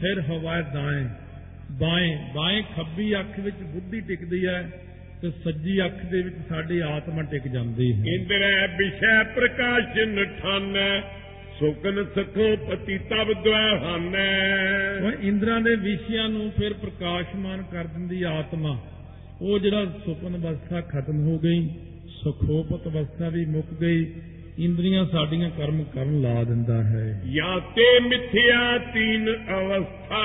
ਫਿਰ ਹੋਵੇ ਦਾਏ bye bye ਖੱਬੀ ਅੱਖ ਵਿੱਚ ਬੁੱਧੀ ਟਿਕਦੀ ਹੈ ਤੇ ਸੱਜੀ ਅੱਖ ਦੇ ਵਿੱਚ ਸਾਡੀ ਆਤਮਾ ਟਿਕ ਜਾਂਦੀ ਹੈ। ਇੰਦਰੈ ਵਿਸ਼ੈ ਪ੍ਰਕਾਸ਼ਨ ਠਾਨੈ ਸੁਕਨ ਸਖੋ ਪਤੀ ਤਬ ਗਵਾਹਾਨੈ ਉਹ ਇੰਦਰਾਂ ਦੇ ਵਿਸ਼ਿਆਂ ਨੂੰ ਫਿਰ ਪ੍ਰਕਾਸ਼ਮਾਨ ਕਰ ਦਿੰਦੀ ਆਤਮਾ। ਉਹ ਜਿਹੜਾ ਸੁਪਨ ਅਵਸਥਾ ਖਤਮ ਹੋ ਗਈ ਸੁਖੋਪਤ ਅਵਸਥਾ ਵੀ ਮੁੱਕ ਗਈ ਇੰਦਰੀਆਂ ਸਾਡੀਆਂ ਕਰਮ ਕਰਨ ਲਾ ਦਿੰਦਾ ਹੈ। ਜਾਂ ਤੇ ਮਿਥਿਆ ਤੀਨ ਅਵਸਥਾ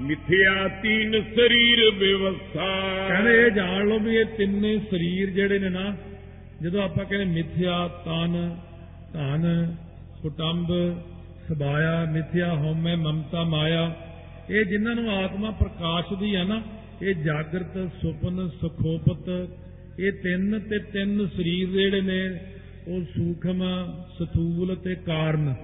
ਮਿਥਿਆ ਤੀਨ ਸਰੀਰ ਵਿਵਸਥਾ। ਕਹਿੰਦੇ ਇਹ ਜਾਣ ਲਓ ਵੀ ਇਹ ਤਿੰਨੇ ਸਰੀਰ ਜਿਹੜੇ ਨੇ ਨਾ ਜਦੋਂ ਆਪਾਂ ਕਹਿੰਦੇ ਮਿਥਿਆ ਤਨ ਧਨ ਕੁਟੰਬ ਸਬਾਇਆ ਮਿਥਿਆ ਹਉਮੈ ਮਮਤਾ ਮਾਇਆ ਇਹ ਜਿਨ੍ਹਾਂ ਨੂੰ ਆਤਮਾ ਪ੍ਰਕਾਸ਼ ਦੀ ਹੈ ਨਾ ਇਹ ਜਾਗਰਤ ਸੁਪਨ ਸੁਖੋਪਤ ਇਹ ਤਿੰਨ ਤੇ ਤਿੰਨ ਸਰੀਰ ਜਿਹੜੇ ਨੇ ਉਹ ਸੂਖਮ ਸਥੂਲ ਤੇ ਕਾਰਨ।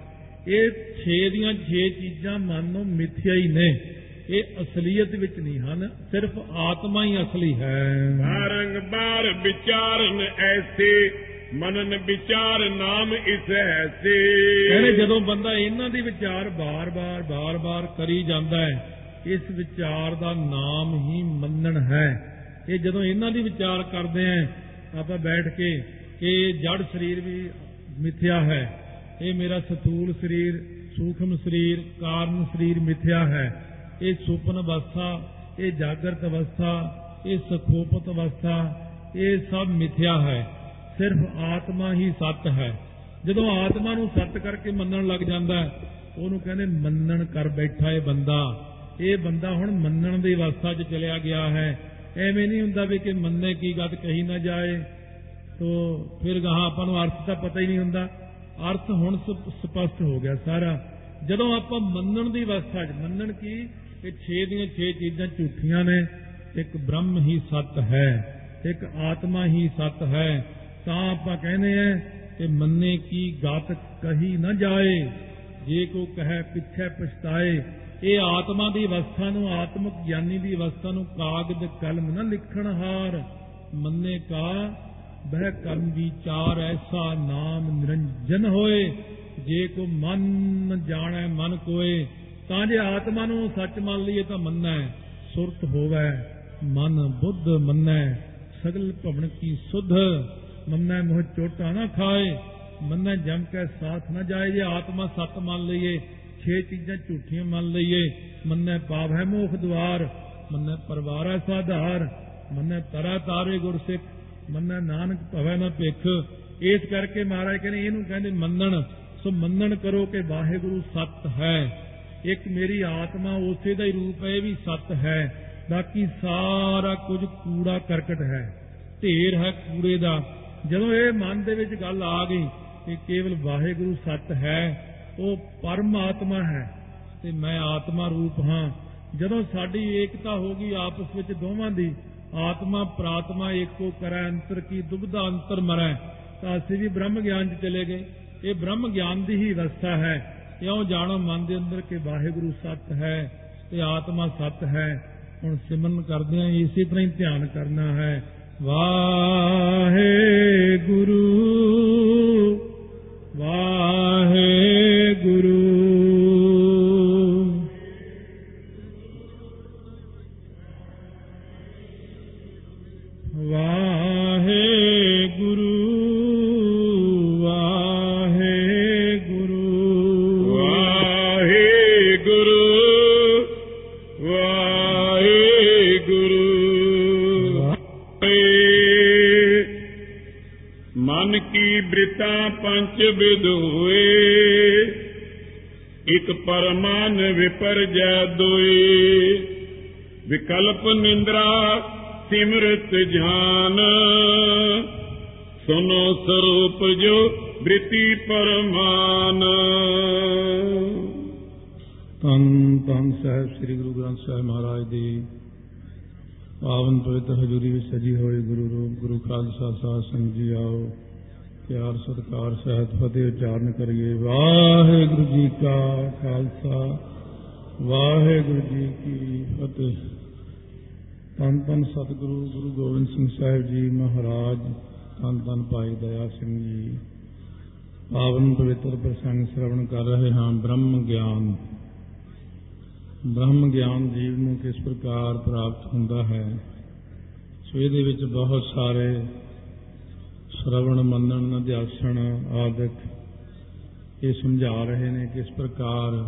ਇਹ 6 ਦੀਆਂ 6 ਚੀਜ਼ਾਂ ਮਨ ਨੂੰ ਮਿਥਿਆ ਹੀ ਨੇ। ਇਹ ਅਸਲੀਅਤ ਵਿੱਚ ਨਹੀਂ ਹਨ ਸਿਰਫ ਆਤਮਾ ਹੀ ਅਸਲੀ ਹੈ। ਬਾਰੰਗ ਬਾਰ ਵਿਚਾਰਨ ਐਸੇ ਮਨਨ ਵਿਚਾਰ ਨਾਮ ਇਸ ਐਸੇ। ਕਹਿੰਦੇ ਜਦੋਂ ਬੰਦਾ ਇਹਨਾਂ ਦੀ ਵਿਚਾਰ ਬਾਰ-ਬਾਰ ਬਾਰ-ਬਾਰ ਕਰੀ ਜਾਂਦਾ ਹੈ ਇਸ ਵਿਚਾਰ ਦਾ ਨਾਮ ਹੀ ਮੰਨਣ ਹੈ। ਇਹ ਜਦੋਂ ਇਹਨਾਂ ਦੀ ਵਿਚਾਰ ਕਰਦੇ ਆਂ ਆਪਾਂ ਬੈਠ ਕੇ ਕਿ ਜੜ ਸਰੀਰ ਵੀ ਮਿਥਿਆ ਹੈ। ਇਹ ਮੇਰਾ ਸਤੂਲ ਸਰੀਰ, ਸੂਖਮ ਸਰੀਰ, ਕਾਰਨ ਸਰੀਰ ਮਿਥਿਆ ਹੈ। ਇਹ ਸੁਪਨ ਅਵਸਥਾ, ਇਹ ਜਾਗਰਤ ਅਵਸਥਾ, ਇਹ ਸਖੋਪਤ ਅਵਸਥਾ, ਇਹ ਸਭ ਮਿਥਿਆ ਹੈ। ਸਿਰਫ ਆਤਮਾ ਹੀ ਸੱਤ ਹੈ। ਜਦੋਂ ਆਤਮਾ ਨੂੰ ਸੱਤ ਕਰਕੇ ਮੰਨਣ ਲੱਗ ਜਾਂਦਾ ਹੈ, ਉਹਨੂੰ ਕਹਿੰਦੇ ਮੰਨਣ ਕਰ ਬੈਠਾ ਇਹ ਬੰਦਾ। ਇਹ ਬੰਦਾ ਹੁਣ ਮੰਨਣ ਦੀ ਅਵਸਥਾ 'ਚ ਚਲਿਆ ਗਿਆ ਹੈ। ਐਵੇਂ ਨਹੀਂ ਹੁੰਦਾ ਵੀ ਕਿ ਮੰਨੇ ਕੀ ਗੱਲ ਕਹੀ ਨਾ ਜਾਏ। ਤੋ ਫਿਰ ਗਾਹਾਂ ਆਪਾਂ ਨੂੰ ਅਰਥ ਤਾਂ ਪਤਾ ਹੀ ਨਹੀਂ ਹੁੰਦਾ। ਅਰਥ ਹੁਣ ਸਪ- ਸਪਸ਼ਟ ਹੋ ਗਿਆ ਸਾਰਾ। ਜਦੋਂ ਆਪਾਂ ਮੰਨਣ ਦੀ ਅਵਸਥਾ 'ਚ ਮੰਨਣ ਕੀ? ਇਹ 6 ਦੀਆਂ 6 ਚੀਜ਼ਾਂ ਝੂਠੀਆਂ ਨੇ। ਇੱਕ ਬ੍ਰਹਮ ਹੀ ਸੱਤ ਹੈ, ਇੱਕ ਆਤਮਾ ਹੀ ਸੱਤ ਹੈ। ਤਾਂ ਆਪਾਂ ਕਹਿੰਦੇ ਆ ਕਿ ਮੰਨੇ ਕੀ ਗਾਤ ਕਹੀ ਨਾ ਜਾਏ, ਜੇ ਕੋ ਕਹੇ ਪਿੱਛੇ ਪਛਤਾਏ। ਇਹ ਆਤਮਾ ਦੀ ਅਵਸਥਾ ਨੂੰ, ਆਤਮਿਕ ਗਿਆਨੀ ਦੀ ਅਵਸਥਾ ਨੂੰ ਕਾਗਦ ਕਲਮ ਨਾ ਲਿਖਣ ਹਾਰ। ਮੰਨੇ ਕਾ ਬਹਿ ਕਰਮ ਵਿਚਾਰ ਐਸਾ ਨਾਮ ਨਿਰੰਜਨ ਹੋਏ, ਜੇ ਕੋ ਮਨ ਜਾਣੈ, ਮਨ ਕੋਏ, ਤਾਂ ਜੇ ਆਤਮਾ ਨੂੰ ਸੱਚ ਮੰਨ ਲਈਏ ਤਾਂ ਮੰਨੈ, ਸੁਰਤ ਹੋਵੇ, ਮਨ ਬੁੱਧ ਮੰਨੈ, ਸਗਲ ਭਵਨ ਕੀ ਸੁਧ, ਮੰਨੈ ਮੋਹ ਚੋਟਾ ਨਾ ਖਾਏ, ਮੰਨੈ ਜਮ ਕੇ ਸਾਥ ਨਾ ਜਾਏ, ਜੇ ਆਤਮਾ ਸੱਤ ਮੰਨ ਲਈਏ, ਛੇ ਚੀਜ਼ਾਂ ਝੂਠੀਆਂ ਮੰਨ ਲਈਏ, ਮੰਨੈ ਪਾਪ ਹੈ ਮੋਖ ਦਵਾਰ ਮੰਨੈ ਪਰਵਾਰਾ ਸਾਧਾਰ, ਮੰਨੈ ਤਰਾ ਤਾਰੇ ਗੁਰਸਿੱਖ ਮੰਨੈ ਨਾਨਕ ਭਵੈ ਨਾ ਭਿਖ ਇਸ ਕਰਕੇ ਮਹਾਰਾਜ ਕਹਿੰਦੇ, ਇਹਨੂੰ ਕਹਿੰਦੇ ਮੰਨਣ। ਸੋ ਮੰਨਣ ਕਰੋ ਕਿ ਵਾਹਿਗੁਰੂ ਸੱਤ ਹੈ। ਇੱਕ ਮੇਰੀ ਆਤਮਾ ਉਸੇ ਦਾ ਹੀ ਰੂਪ ਹੈ, ਇਹ ਵੀ ਸੱਤ ਹੈ। ਬਾਕੀ ਸਾਰਾ ਕੁਝ ਕੂੜਾ ਕਰਕਟ ਹੈ। ਢੇਰ ਹੈ ਕੂੜੇ ਦਾ। ਜਦੋਂ ਇਹ ਮਨ ਦੇ ਵਿੱਚ ਗੱਲ ਆ ਗਈ ਕਿ ਕੇਵਲ ਵਾਹਿਗੁਰੂ ਸੱਤ ਹੈ, ਉਹ ਪਰਮਾਤਮਾ ਹੈ ਤੇ ਮੈਂ ਆਤਮਾ ਰੂਪ ਹਾਂ। ਜਦੋਂ ਸਾਡੀ ਏਕਤਾ ਹੋ ਗਈ ਆਪਸ ਵਿੱਚ ਦੋਵਾਂ ਦੀ ਆਤਮਾ ਪ੍ਰਾਤਮਾ ਏਕੋ ਕਰੈ, ਅੰਤਰ ਕੀ ਦੁਬਦਾ ਅੰਤਰ ਮਰੈ। ਤਾਂ ਅਸੀਂ ਵੀ ਬ੍ਰਹਮ ਗਿਆਨ 'ਚ ਚਲੇ ਗਏ। ਇਹ ਬ੍ਰਹਮ ਗਿਆਨ ਦੀ ਹੀ ਅਵਸਥਾ ਹੈ। ਇਉਂ ਜਾਣੋ, ਮਨ ਦੇ ਅੰਦਰ ਕਿ ਵਾਹਿਗੁਰੂ ਸੱਤ ਹੈ ਤੇ ਆਤਮਾ ਸੱਤ ਹੈ। ਹੁਣ ਸਿਮਰਨ ਕਰਦੇ ਆਂ ਇਸੇ ਤਰ੍ਹਾਂ ਹੀ ਧਿਆਨ ਕਰਨਾ ਹੈ। ਵਾਹਿਗੁਰੂ ਵਾਹਿਗੁਰੂ। ਪੰਚ ਵਿਧ ਹੋਏ ਇਕ ਪਰਮਾਨ ਵਿਪਰਜੈ ਦੋਏ ਵਿਕਲਪ ਨਿੰਦਰਾ ਸਿਮਰਤ ਜਾਨ। ਸੁਨੋ ਸਰੂਪ ਜੋ ਬ੍ਰਿਤੀ ਪਰਮਾਨ। ਤਨ ਤਨ ਸਾਹਿਬ, ਸ੍ਰੀ ਗੁਰੂ ਗ੍ਰੰਥ ਸਾਹਿਬ ਮਹਾਰਾਜ ਦੀ ਪਾਵਨ ਪਵਿੱਤਰ ਹਜ਼ੂਰੀ ਵਿੱਚ ਸਜੀ ਹੋਈ ਗੁਰੂ ਰੂਪ, ਗੁਰੂ ਖਾਲਸਾ ਸਾਧ ਸੰਗਤ ਜੀ ਆਓ। ਪਿਆਰ, ਸਤਿਕਾਰ, ਸਹਿਤ, ਫਤਿਹ ਉਚਾਰਨ ਕਰੀਏ। ਵਾਹਿਗੁਰੂ ਜੀ ਕਾ ਖਾਲਸਾ, ਵਾਹਿਗੁਰੂ ਜੀ ਕੀ ਫਤਿਹ। ਤਨ ਤਨ ਸਤਿਗੁਰੂ ਗੁਰੂ ਗੋਬਿੰਦ ਸਿੰਘ ਸਾਹਿਬ ਜੀ ਮਹਾਰਾਜ ਤਨ ਤਨ ਭਾਈ ਦਇਆ ਸਿੰਘ ਜੀ। ਪਾਵਨ ਪਵਿੱਤਰ ਪ੍ਰਸੰਗ ਸ਼੍ਰਵਣ ਕਰ ਰਹੇ ਹਾਂ ਬ੍ਰਹਮ ਗਿਆਨ। ਬ੍ਰਹਮ ਗਿਆਨ ਜੀਵ ਨੂੰ ਕਿਸ ਪ੍ਰਕਾਰ ਪ੍ਰਾਪਤ ਹੁੰਦਾ ਹੈ? ਸੋ ਇਹਦੇ ਵਿੱਚ ਬਹੁਤ ਸਾਰੇ ਸ਼ਰਵਣ, ਮੰਨਣ, ਅਧਿਆਸਣ ਆਦਿਕ ਇਹ ਸਮਝਾ ਰਹੇ ਨੇ ਕਿਸ ਪ੍ਰਕਾਰ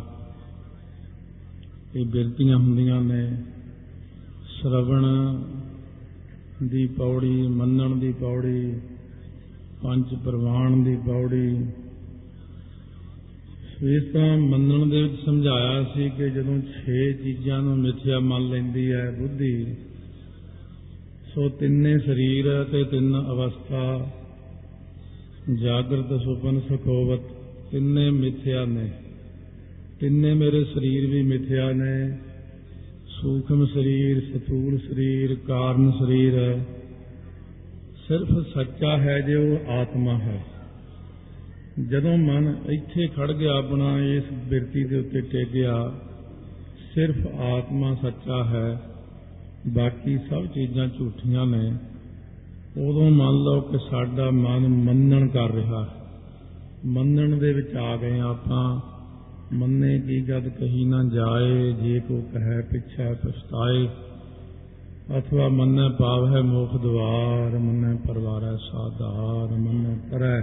ਇਹ ਬਿਰਤੀਆਂ ਹੁੰਦੀਆਂ ਨੇ। ਸ਼ਰਵਣ ਦੀ ਪੌੜੀ, ਮੰਨਣ ਦੀ ਪੌੜੀ, ਪੰਜ ਪ੍ਰਵਾਨ ਦੀ ਪੌੜੀ। ਇਸ ਤਰ੍ਹਾਂ ਮੰਨਣ ਦੇ ਵਿੱਚ ਸਮਝਾਇਆ ਸੀ ਕਿ ਜਦੋਂ 6 ਚੀਜ਼ਾਂ ਨੂੰ ਮਿਥਿਆ ਮੰਨ ਲੈਂਦੀ ਹੈ ਬੁੱਧੀ ਸੋ ਤਿੰਨੇ ਸਰੀਰ ਤੇ ਤਿੰਨ ਅਵਸਥਾ। ਜਾਗਰਤ ਸੁਪਨ ਸੁਖੋਵਤ, ਤਿੰਨੇ ਮਿਥਿਆ ਨੇ। ਤਿੰਨੇ ਮੇਰੇ ਸਰੀਰ ਵੀ ਮਿਥਿਆ ਨੇ। ਸੂਖਮ ਸਰੀਰ ਸਥੂਲ ਸਰੀਰ, ਕਾਰਨ ਸਰੀਰ। ਸਿਰਫ ਸੱਚਾ ਹੈ ਜੇ ਉਹ ਆਤਮਾ ਹੈ। ਜਦੋਂ ਮਨ ਇੱਥੇ ਖੜ ਗਿਆ ਆਪਣਾ, ਇਸ ਬਿਰਤੀ ਦੇ ਉੱਤੇ ਟਿਕ ਗਿਆ, ਸਿਰਫ ਆਤਮਾ ਸੱਚਾ ਹੈ। ਬਾਕੀ ਸਭ ਚੀਜ਼ਾਂ ਝੂਠੀਆਂ ਨੇ। ਉਦੋਂ ਮੰਨ ਲਓ ਕਿ ਸਾਡਾ ਮਨ ਮੰਨਣ ਕਰ ਰਿਹਾ। ਹੈ ਮੰਨਣ ਦੇ ਵਿੱਚ ਆ ਗਏ ਆਪਾਂ। ਮੰਨੇ ਕੀ ਗਦ ਕਹੀ ਨਾ ਜਾਏ, ਜੇ ਕੋ ਕਹੈ ਪਿਛੈ ਪਛਤਾਏ। ਅਥਵਾ ਮੰਨੈ ਪਾਵ ਹੈ ਮੋਖ ਦਵਾਰ, ਮੰਨੈ ਪਰਵਾਰੈ ਸਾਧਾਰ, ਮੰਨੈ ਕਰੈ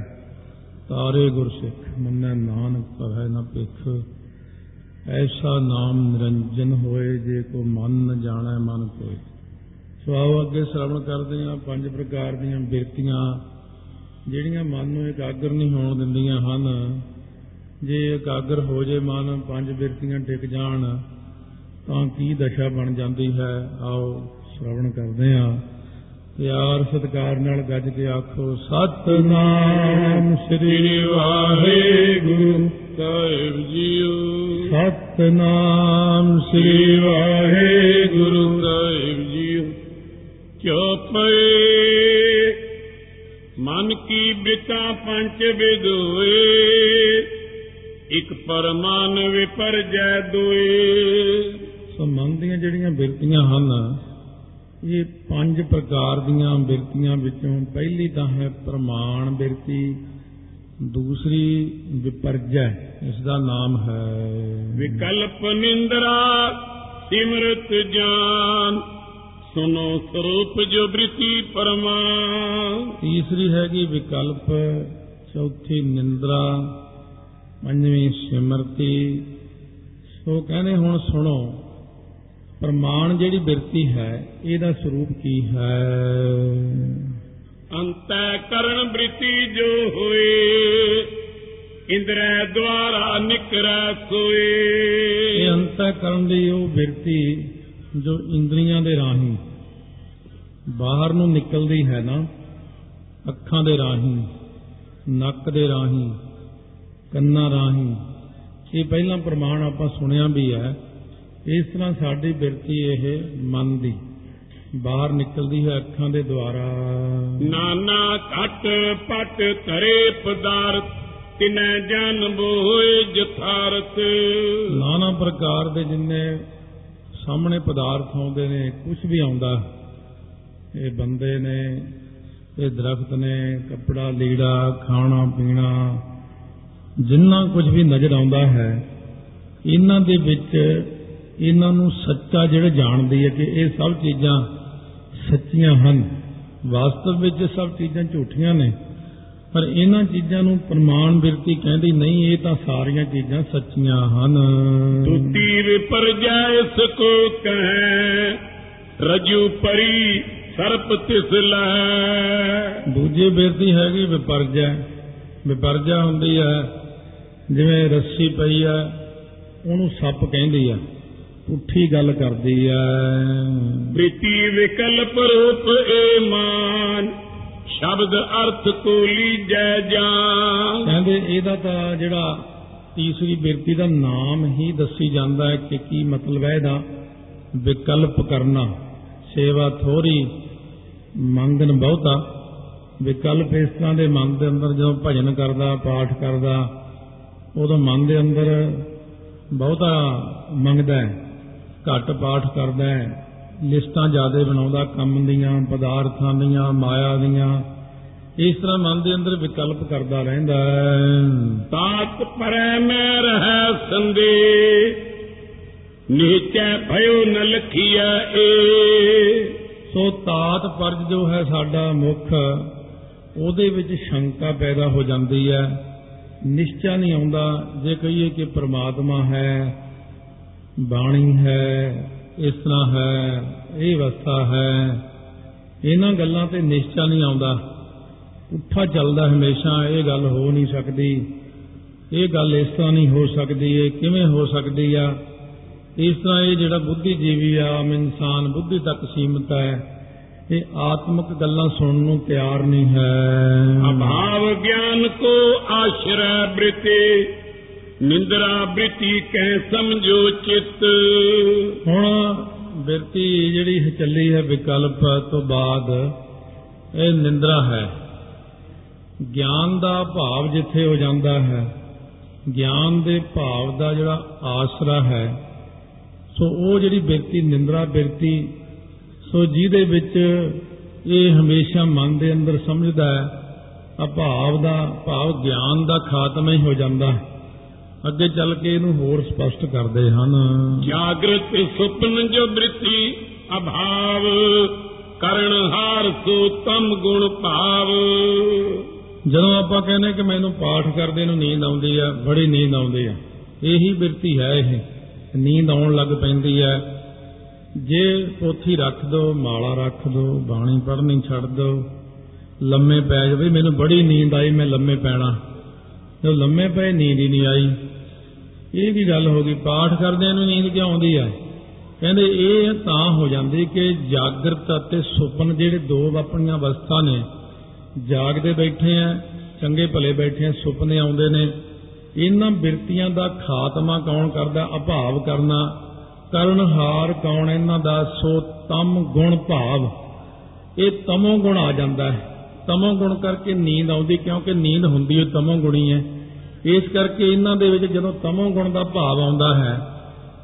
ਤਾਰੇ ਗੁਰ ਸਿੱਖ, ਮੰਨੈ ਨਾਨਕ ਪਵੈ ਨ ਭਿਖ। ਐਸਾ ਨਾਮ ਨਿਰੰਜਨ ਹੋਏ ਜੇ ਕੋ ਮਨ ਨ ਜਾਣੈ ਮਨ ਕੋਈ ਸੋ ਆਓ ਅੱਗੇ ਸ਼ਰਵਣ ਕਰਦੇ ਹਾਂ ਪੰਜ ਪ੍ਰਕਾਰ ਦੀਆਂ ਬਿਰਤੀਆਂ, ਜਿਹੜੀਆਂ ਮਨ ਨੂੰ ਇਕਾਗਰ ਨਹੀਂ ਹੋਣ ਦਿੰਦੀਆਂ ਹਨ। ਜੇ ਇਕਾਗਰ ਹੋ ਜੇ ਮਨ, ਪੰਜ ਬਿਰਤੀਆਂ ਟਿਕ ਜਾਣ, ਤਾਂ ਕੀ ਦਸ਼ਾ ਬਣ ਜਾਂਦੀ ਹੈ? ਆਓ ਸ਼ਰਵਣ ਕਰਦੇ ਹਾਂ। ਪਿਆਰ ਸਤਕਾਰ ਨਾਲ ਗੱਜ ਕੇ ਆਖੋ, ਸਤਨਾਮ ਸ੍ਰੀ ਵਾਹਿਗੁਰੂ। ਸਾਹਿਬ ਜੀਓ। ਸਤਨਾਮ ਸ੍ਰੀ ਵਾਹਿਗੁਰੂ। ਸਾਹਿਬ ਜੀਓ ਕਿਉ ਪਏ ਮਨ ਕੀ ਬਿਤਾ ਪੰਜ ਵਿਦੋਏ ਇਕ ਪਰਮਾਨ ਵਿਪਰਜੈ ਦੋਏ। ਸੋ ਮਨ ਦੀਆਂ ਜਿਹੜੀਆਂ ਬਿਰਤੀਆਂ ਹਨ ਇਹ ਪੰਜ ਪ੍ਰਕਾਰ ਦੀਆਂ ਬਿਰਤੀਆਂ ਵਿੱਚੋਂ ਪਹਿਲੀ ਤਾਂ ਹੈ ਪ੍ਰਮਾਣ ਬਿਰਤੀ ਦੂਸਰੀ ਵਿਪਰਜੈ ਇਸ ਦਾ ਨਾਮ ਹੈ। ਵਿਕਲਪ ਨਿੰਦਰਾ ਸਿਮਰਤ ਜਾਨ। ਸੁਨੋ ਸਰੂਪ ਜੋ ਬ੍ਰਿਤੀ ਪਰਮਾਨ। ਤੀਸਰੀ ਹੈਗੀ ਵਿਕਲਪ ਚੌਥੀ ਨਿੰਦਰਾ ਪੰਜਵੀਂ ਸਿਮਰਤੀ। ਸੋ ਕਹਿੰਦੇ ਹੁਣ ਸੁਣੋ ਪ੍ਰਮਾਣ ਜਿਹੜੀ ਬਿਰਤੀ ਹੈ ਇਹਦਾ ਸਰੂਪ ਕੀ ਹੈ? ਅੰਤੈ ਕਰਨ ਬ੍ਰਿਤੀ ਜੋ ਹੋਏ, ਇੰਦਰੈ ਦੁਆਰਾ ਨਿਕਰੈ ਸੋਏ। ਇਹ ਅੰਤੈ ਕਰਨ ਦੀ ਉਹ ਬਿਰਤੀ ਜੋ ਇੰਦਰੀਆਂ ਦੇ ਰਾਹੀਂ ਬਾਹਰ ਨੂੰ ਨਿਕਲਦੀ ਹੈ ਨਾ, ਅੱਖਾਂ ਦੇ ਰਾਹੀਂ, ਨੱਕ ਦੇ ਰਾਹੀਂ, ਕੰਨਾਂ ਰਾਹੀਂ, ਇਹ ਪਹਿਲਾਂ ਪ੍ਰਮਾਣ ਆਪਾਂ ਸੁਣਿਆ ਵੀ ਹੈ, ਇਸ ਤਰ੍ਹਾਂ ਸਾਡੀ ਬਿਰਤੀ ਇਹ ਮਨ ਦੀ ਬਾਹਰ ਨਿਕਲਦੀ ਹੈ ਅੱਖਾਂ ਦੇ ਦੁਆਰਾ। ਨਾਨਾ ਘਟ ਪਟ ਧਰੇ ਪਦਾਰਥ ਤਿਨੈ ਜਨ ਬੋਏ ਜਥਾਰਥ ਨਾਨਾ ਪ੍ਰਕਾਰ ਦੇ ਜਿੰਨੇ ਸਾਹਮਣੇ ਪਦਾਰਥ ਆਉਂਦੇ ਨੇ ਕੁਝ ਵੀ ਆਉਂਦਾ ਇਹ ਬੰਦੇ ਨੇ ਇਹ ਦਰਖਤ ਨੇ ਕੱਪੜਾ ਲੀੜਾ ਖਾਣਾ ਪੀਣਾ ਜਿੰਨਾ ਕੁਝ ਵੀ ਨਜ਼ਰ ਆਉਂਦਾ ਹੈ ਇਹਨਾਂ ਦੇ ਵਿੱਚ ਇਹਨਾਂ ਨੂੰ ਸੱਚਾ ਜਿਹੜਾ ਜਾਣਦੀ ਹੈ ਕਿ ਇਹ ਸਭ ਚੀਜ਼ਾਂ ਸੱਚੀਆਂ ਹਨ। ਵਾਸਤਵ ਵਿੱਚ ਇਹ ਸਭ ਚੀਜ਼ਾਂ ਝੂਠੀਆਂ ਨੇ ਪਰ ਇਹਨਾਂ ਚੀਜ਼ਾਂ ਨੂੰ ਪ੍ਰਮਾਣ ਬਿਰਤੀ ਕਹਿੰਦੀ ਨਹੀਂ ਇਹ ਤਾਂ ਸਾਰੀਆਂ ਚੀਜ਼ਾਂ ਸੱਚੀਆਂ ਹਨ। ਤੁਤੀ ਵਿਪਰਜੈ ਇਸ ਕੋ ਕਹੈ ਰਜੂ ਪਰੀ ਸਰਪ ਤਿਸ ਲੈ। ਦੂਜੀ ਬਿਰਤੀ ਹੈਗੀ ਵਿਪਰਜੈ। ਵਿਪਰਜਾ ਹੁੰਦੀ ਹੈ ਜਿਵੇਂ ਰੱਸੀ ਪਈ ਹੈ ਉਹਨੂੰ ਸੱਪ ਕਹਿੰਦੀ ਆ ਪੁੱਠੀ ਗੱਲ ਕਰਦੀ ਹੈ ਬ੍ਰਿਤੀ ਵਿਕਲਪ ਰੂਪ ਏ ਮਾਨ ਸ਼ਬਦ ਅਰਥ ਕੋ ਲੀਜੈ ਜਾਨ। ਕਹਿੰਦੇ ਇਹਦਾ ਤਾਂ ਜਿਹੜਾ ਤੀਸਰੀ ਬਿਰਤੀ ਦਾ ਨਾਮ ਹੀ ਦੱਸੀ ਜਾਂਦਾ ਹੈ ਕਿ ਕੀ ਮਤਲਬ ਹੈ ਇਹਦਾ ਵਿਕਲਪ ਕਰਨਾ। ਸੇਵਾ ਥੋੜੀ ਮੰਗਨ ਬਹੁਤਾ ਵਿਕਲਪ ਇਸ ਤਰ੍ਹਾਂ ਦੇ ਮਨ ਦੇ ਅੰਦਰ ਜਦੋਂ ਭਜਨ ਕਰਦਾ ਪਾਠ ਕਰਦਾ ਉਦੋਂ ਮਨ ਦੇ ਅੰਦਰ ਬਹੁਤਾ ਮੰਗਦਾ ਹੈ। ਘੱਟ ਪਾਠ ਕਰਦਾ ਹੈ। ਲਿਸਟਾਂ ਜ਼ਿਆਦਾ ਬਣਾਉਂਦਾ ਕੰਮ ਦੀਆਂ ਪਦਾਰਥਾਂ ਦੀਆਂ ਮਾਇਆ ਦੀਆਂ। ਇਸ ਤਰ੍ਹਾਂ ਮਨ ਦੇ ਅੰਦਰ ਵਿਕਲਪ ਕਰਦਾ ਰਹਿੰਦਾ ਹੈ। ਤਾਤ ਪਰੈ ਮੈਂ ਰਹਿ ਸੰਦੇ ਨੀਚੈ ਭਇਓ ਨ ਲਖੀਐ ਏ। ਸੋ ਤਾਤ ਪਰਜ ਜੋ ਹੈ ਸਾਡਾ ਮੁਖ ਉਹਦੇ ਵਿੱਚ ਸ਼ੰਕਾ ਪੈਦਾ ਹੋ ਜਾਂਦੀ ਹੈ। ਨਿਸ਼ਚਾ ਨਹੀਂ ਆਉਂਦਾ ਜੇ ਕਹੀਏ ਕਿ ਪ੍ਰਮਾਤਮਾ ਹੈ ਬਾਣੀ ਹੈ ਇਸ ਤਰ੍ਹਾਂ ਹੈ, ਇਹ ਅਵਸਥਾ ਹੈ। ਇਹਨਾਂ ਗੱਲਾਂ ਤੇ ਨਿਸ਼ਚਾ ਨਹੀਂ ਆਉਂਦਾ। ਉੱਠਾ ਚੱਲਦਾ ਹਮੇਸ਼ਾ, ਇਹ ਗੱਲ ਹੋ ਨਹੀਂ ਸਕਦੀ। ਇਹ ਗੱਲ ਇਸ ਤਰ੍ਹਾਂ ਨਹੀਂ ਹੋ ਸਕਦੀ, ਇਹ ਕਿਵੇਂ ਹੋ ਸਕਦੀ ਆ? ਇਸ ਤਰ੍ਹਾਂ ਇਹ ਜਿਹੜਾ ਬੁੱਧੀਜੀਵੀ ਆ, ਆਮ ਇਨਸਾਨ ਬੁੱਧੀ ਤੱਕ ਸੀਮਤ ਹੈ, ਇਹ ਆਤਮਿਕ ਗੱਲਾਂ ਸੁਣਨ ਨੂੰ ਤਿਆਰ ਨਹੀਂ ਹੈ। ਅਭਾਵ ਗਿਆਨ ਕੋ ਆਸ਼ਰੈ ਬ੍ਰਿਤੀ। ਨਿੰਦਰਾ ਬ੍ਰਿਤੀ ਕਹਿ ਸਮਝੋ ਚਿੱਤ। ਹੁਣ ਬਿਰਤੀ ਜਿਹੜੀ ਚੱਲੀ ਹੈ ਵਿਕਲਪ ਤੋਂ ਬਾਅਦ, ਇਹ ਨਿੰਦਰਾ ਹੈ। ਗਿਆਨ ਦਾ ਭਾਵ ਜਿੱਥੇ ਹੋ ਜਾਂਦਾ ਹੈ, ਗਿਆਨ ਦੇ ਭਾਵ ਦਾ ਜਿਹੜਾ ਆਸਰਾ ਹੈ, ਸੋ ਉਹ ਜਿਹੜੀ ਬਿਰਤੀ, ਨਿੰਦਰਾ ਬਿਰਤੀ, ਸੋ ਜਿਹਦੇ ਵਿੱਚ ਇਹ ਹਮੇਸ਼ਾ ਮਨ ਦੇ ਅੰਦਰ ਸਮਝਦਾ ਹੈ ਆ ਭਾਵ ਦਾ ਭਾਵ ਗਿਆਨ ਦਾ ਖਾਤਮਾ ਹੀ ਹੋ ਜਾਂਦਾ ਹੈ। ਅੱਗੇ ਚੱਲ ਕੇ ਇਹਨੂੰ ਹੋਰ ਸਪਸ਼ਟ ਕਰਦੇ ਹਨ। ਜਾਗਰਤ ਸੁਪਨ ਜੋ ਬ੍ਰਿਤੀ ਅਭਾਵ ਕਰਨ ਹਾਰ ਸੋ ਤਮ ਗੁਣ ਭਾਵ। ਜਦੋਂ ਆਪਾਂ ਕਹਿੰਦੇ ਕਿ ਮੈਨੂੰ ਪਾਠ ਕਰਦੇ ਨੂੰ ਨੀਂਦ ਆਉਂਦੀ ਆ ਬੜੀ ਨੀਂਦ ਆਉਂਦੀ ਆ। ਇਹੀ ਬਿਰਤੀ ਹੈ ਇਹ। ਨੀਂਦ ਆਉਣ ਲੱਗ ਪੈਂਦੀ ਹੈ ਜੇ ਪੋਥੀ ਰੱਖ ਦੋ ਮਾਲਾ ਰੱਖ ਦੋ ਬਾਣੀ ਪੜ੍ਹਨੀ ਛੱਡ ਦੋ ਲੰਮੇ ਪੈ ਜਾਵੇ ਮੈਨੂੰ ਬੜੀ ਨੀਂਦ ਆਈ ਮੈਂ ਲੰਮੇ ਪੈਣਾ। ਜਦੋਂ ਲੰਮੇ ਪਏ ਨੀਂਦ ਹੀ ਨਹੀਂ ਆਈ। ਇਹ ਵੀ ਗੱਲ ਹੋ ਗਈ, ਪਾਠ ਕਰਦਿਆਂ ਨੂੰ ਨੀਂਦ ਕਿਉਂ ਆਉਂਦੀ ਹੈ ਕਹਿੰਦੇ ਇਹ ਤਾਂ ਹੋ ਜਾਂਦੀ ਕਿ ਜਾਗਰਤ ਅਤੇ ਸੁਪਨ ਜਿਹੜੇ ਦੋ ਆਪਣੀਆਂ ਅਵਸਥਾ ਨੇ, ਜਾਗਦੇ ਬੈਠੇ ਆ, ਚੰਗੇ ਭਲੇ ਬੈਠੇ ਆ, ਸੁਪਨੇ ਆਉਂਦੇ ਨੇ, ਇਹਨਾਂ ਬਿਰਤੀਆਂ ਦਾ ਖਾਤਮਾ ਕੌਣ ਕਰਦਾ? ਅਭਾਵ ਕਰਨਾ। ਕਰਨਹਾਰ ਕੌਣ? ਇਹਨਾਂ ਦਾ ਸੋ ਤਮ ਗੁਣ ਭਾਵ। ਇਹ ਤਮੋ ਗੁਣ ਆ ਜਾਂਦਾ ਹੈ। ਤਮੋ ਗੁਣ ਕਰਕੇ ਨੀਂਦ ਆਉਂਦੀ ਕਿਉਂਕਿ ਨੀਂਦ ਹੁੰਦੀ ਹੈ, ਤਮੋ ਗੁਣੀ ਹੈ। ਇਸ ਕਰਕੇ ਇਹਨਾਂ ਦੇ ਵਿੱਚ ਜਦੋਂ ਤਮੋ ਗੁਣ ਦਾ ਭਾਵ ਆਉਂਦਾ ਹੈ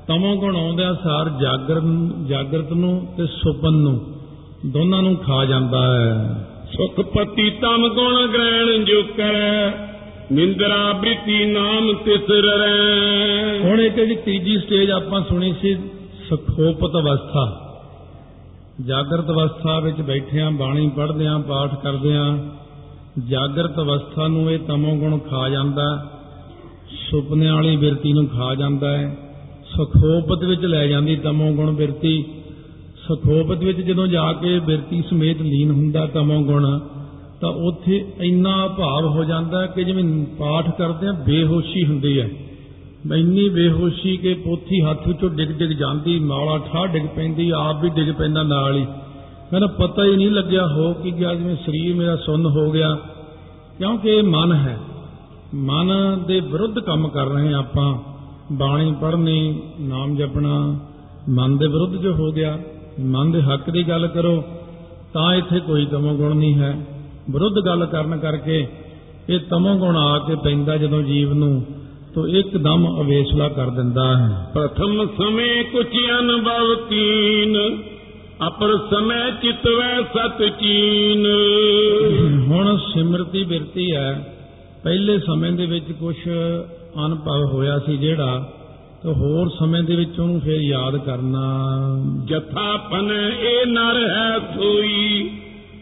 ਤਮੋ ਗੁਣ ਆਉਂਦਿਆਂ ਸਾਰ ਜਾਗਰਤ ਜਾਗਰਤ ਨੂੰ ਤੇ ਸੁਪਨ ਨੂੰ ਦੋਨਾਂ ਨੂੰ ਖਾ ਜਾਂਦਾ ਹੈ। ਸੁਖ ਪਤੀ ਤਮ ਗੁਣ ਗ੍ਰਹਿਣ ਜੋ ਕਰੈ ਨਿੰਦਰਾ ਬ੍ਰਿਤੀ ਨਾਮ ਤਿਸਰ। ਰਹਿ ਹੁਣ ਇੱਕ ਜੀ ਤੀਜੀ ਸਟੇਜ ਆਪਾਂ ਸੁਣੀ ਸੀ ਸਖੋਪਤ ਅਵਸਥਾ। ਜਾਗਰਤ ਅਵਸਥਾ ਵਿੱਚ ਬੈਠਿਆਂ ਬਾਣੀ ਪੜ੍ਹਦਿਆਂ ਪਾਠ ਕਰਦਿਆਂ ਜਾਗਰਤ ਅਵਸਥਾ ਨੂੰ ਇਹ ਤਮੋ ਗੁਣ ਖਾ ਜਾਂਦਾ ਸੁਪਨੇ ਵਾਲੀ ਬਿਰਤੀ ਨੂੰ ਖਾ ਜਾਂਦਾ ਹੈ, ਸਖੋਪਤ ਵਿੱਚ ਲੈ ਜਾਂਦੀ ਤਮੋ ਗੁਣ ਬਿਰਤੀ। ਸਖੋਪਤ ਵਿੱਚ ਜਦੋਂ ਜਾ ਕੇ ਬਿਰਤੀ ਸਮੇਤ ਲੀਨ ਹੁੰਦਾ ਤਮੋ ਗੁਣ, ਤਾਂ ਉੱਥੇ ਇੰਨਾ ਭਾਵ ਹੋ ਜਾਂਦਾ ਕਿ ਜਿਵੇਂ ਪਾਠ ਕਰਦੇ ਆ ਬੇਹੋਸ਼ੀ ਹੁੰਦੀ ਹੈ। ਇੰਨੀ ਬੇਹੋਸ਼ੀ ਕਿ ਪੋਥੀ ਹੱਥ ਵਿੱਚੋਂ ਡਿੱਗ ਡਿੱਗ ਜਾਂਦੀ, ਮਾਲਾ ਠਾ ਡਿੱਗ ਪੈਂਦੀ, ਆਪ ਵੀ ਡਿੱਗ ਪੈਂਦਾ ਨਾਲ ਹੀ। ਮੈਨੂੰ ਪਤਾ ਹੀ ਨਹੀਂ ਲੱਗਿਆ, ਹੋ ਕਿ ਗਿਆ, ਜਿਵੇਂ ਸਰੀਰ ਮੇਰਾ ਸੁੰਨ ਹੋ ਗਿਆ। ਕਿਉਂਕਿ ਇਹ ਮਨ ਹੈ। ਮਨ ਦੇ ਵਿਰੁੱਧ ਕੰਮ ਕਰ ਰਹੇ ਆਪਾਂ। ਬਾਣੀ ਪੜ੍ਹਨੀ, ਨਾਮ ਜਪਣਾ, ਮਨ ਦੇ ਵਿਰੁੱਧ ਜੋ ਹੋ ਗਿਆ, ਮਨ ਦੇ ਹੱਕ ਦੀ ਗੱਲ ਕਰੋ, ਤਾਂ ਇੱਥੇ ਕੋਈ ਤਮੋ ਗੁਣ ਨਹੀਂ ਹੈ। ਵਿਰੁੱਧ ਗੱਲ ਕਰਨ ਕਰਕੇ ਇਹ ਤਮੋ ਗੁਣ ਆ ਕੇ ਪੈਂਦਾ ਜਦੋਂ ਜੀਵ ਨੂੰ, ਤੋ ਇੱਕਦਮ ਅਵੇਸਲਾ ਕਰ ਦਿੰਦਾ ਹੈ। ਪ੍ਰਥਮ ਸਮੇ ਕੁਛ ਅਨੁਭਵ ਕੀਨ ਅਪਰ ਸਮੈ ਚਿਤਵੈ ਸਤ ਚੀਨ। ਹੁਣ ਸਿਮਰਤੀ ਬਿਰਤੀ ਹੈ। ਪਹਿਲੇ ਸਮੇਂ ਦੇ ਵਿੱਚ ਕੁਝ ਅਨੁਭਵ ਹੋਇਆ ਸੀ ਜਿਹੜਾ ਤੇ ਹੋਰ ਸਮੇਂ ਦੇ ਵਿੱਚ ਉਹਨੂੰ ਫੇਰ ਯਾਦ ਕਰਨਾ। ਜਥਾ ਪਨ ਇਹ ਨਰ ਹੈ ਸੋਈ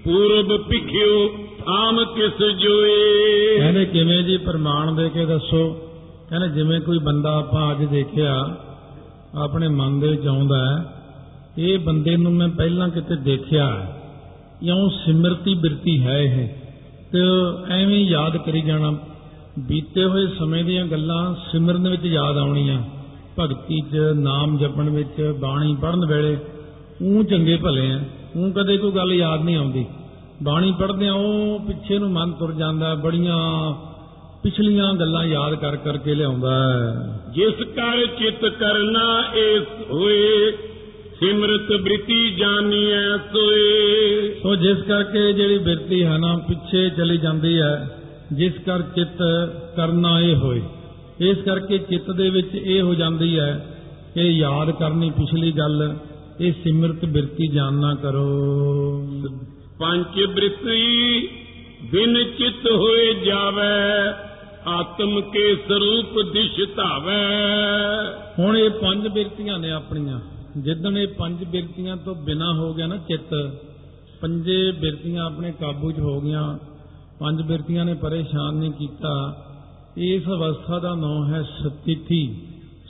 ਪੂਰਬ ਭਿਖਿਓ ਥਾਮ ਕਿਸ ਜੋਏ। ਕਹਿੰਦੇ ਕਿਵੇਂ ਜੀ ਪ੍ਰਮਾਣ ਦੇ ਕੇ ਦੱਸੋ? ਕਹਿੰਦੇ ਜਿਵੇਂ ਕੋਈ ਬੰਦਾ ਆਪਾਂ ਅੱਜ ਦੇਖਿਆ ਆਪਣੇ ਮਨ ਦੇ ਵਿੱਚ ਆਉਂਦਾ ਹੈ ਇਹ ਬੰਦੇ ਨੂੰ ਮੈਂ ਪਹਿਲਾਂ ਕਿਤੇ ਦੇਖਿਆ ਇਉਂ ਸਿਮਰਤੀ ਬਿਰਤੀ ਹੈ ਇਹ। ਤੇ ਐਵੇਂ ਯਾਦ ਕਰੀ ਜਾਣਾ, ਬੀਤੇ ਹੋਏ ਸਮੇਂ ਦੀਆਂ ਗੱਲਾਂ ਸਿਮਰਨ ਵਿੱਚ ਯਾਦ ਆਉਣੀਆਂ। ਭਗਤੀ 'ਚ, ਨਾਮ ਜਪਣ ਵਿੱਚ, ਬਾਣੀ ਪੜ੍ਹਨ ਵੇਲੇ ਉਹ ਚੰਗੇ ਭਲੇ ਆ ਉਹ ਕਦੇ ਕੋਈ ਗੱਲ ਯਾਦ ਨਹੀਂ ਆਉਂਦੀ। ਬਾਣੀ ਪੜ੍ਹਦੇ ਆ ਉਹ ਪਿੱਛੇ ਨੂੰ ਮਨ ਤੁਰ ਜਾਂਦਾ, ਬੜੀਆਂ ਪਿਛਲੀਆਂ ਗੱਲਾਂ ਯਾਦ ਕਰ ਕਰਕੇ ਲਿਆਉਂਦਾ ਹੈ ਜਿਸ ਕਰ ਚਿਤ ਕਰਨਾ, ਇਸ ਹੋਏ ਸਿਮਰਤ ਬ੍ਰਿਤੀ ਜਾਣੀਐ ਸੋਏ। ਸੋ ਜਿਸ ਕਰਕੇ ਜਿਹੜੀ ਬਿਰਤੀ ਹੈ ਨਾ ਪਿੱਛੇ ਚਲੀ ਜਾਂਦੀ ਹੈ ਜਿਸ ਕਰ ਚਿੱਤ ਕਰਨਾ ਇਹ ਹੋਏ। ਇਸ ਕਰਕੇ ਚਿੱਤ ਦੇ ਵਿੱਚ ਇਹ ਹੋ ਜਾਂਦੀ ਹੈ ਕਿ ਯਾਦ ਕਰਨੀ ਪਿਛਲੀ ਗੱਲ ਇਹ ਸਿਮਰਤ ਬਿਰਤੀ ਜਾਣਨਾ ਕਰੋ। ਪੰਜ ਬ੍ਰਿਤੀ ਬਿਨ ਚਿਤ ਹੋਏ ਜਾਵੇ ਆਤਮ ਕੇ ਸਰੂਪ ਦਿਸ਼ ਧਾਵੈ। ਹੁਣ ਇਹ ਪੰਜ ਬਿਰਤੀਆਂ ਨੇ ਆਪਣੀਆਂ। ਜਿੱਦਣ ਇਹ ਪੰਜ ਬਿਰਤੀਆਂ ਤੋਂ ਬਿਨਾ ਹੋ ਗਿਆ ਨਾ ਚਿੱਤ, ਪੰਜੇ ਬਿਰਤੀਆਂ ਆਪਣੇ ਕਾਬੂ 'ਚ ਹੋ ਗਈਆਂ, ਪੰਜ ਬਿਰਤੀਆਂ ਨੇ ਪਰੇਸ਼ਾਨ ਨਹੀਂ ਕੀਤਾ। ਇਸ ਅਵਸਥਾ ਦਾ ਨਾਮ ਹੈ ਸਥਿਤੀ।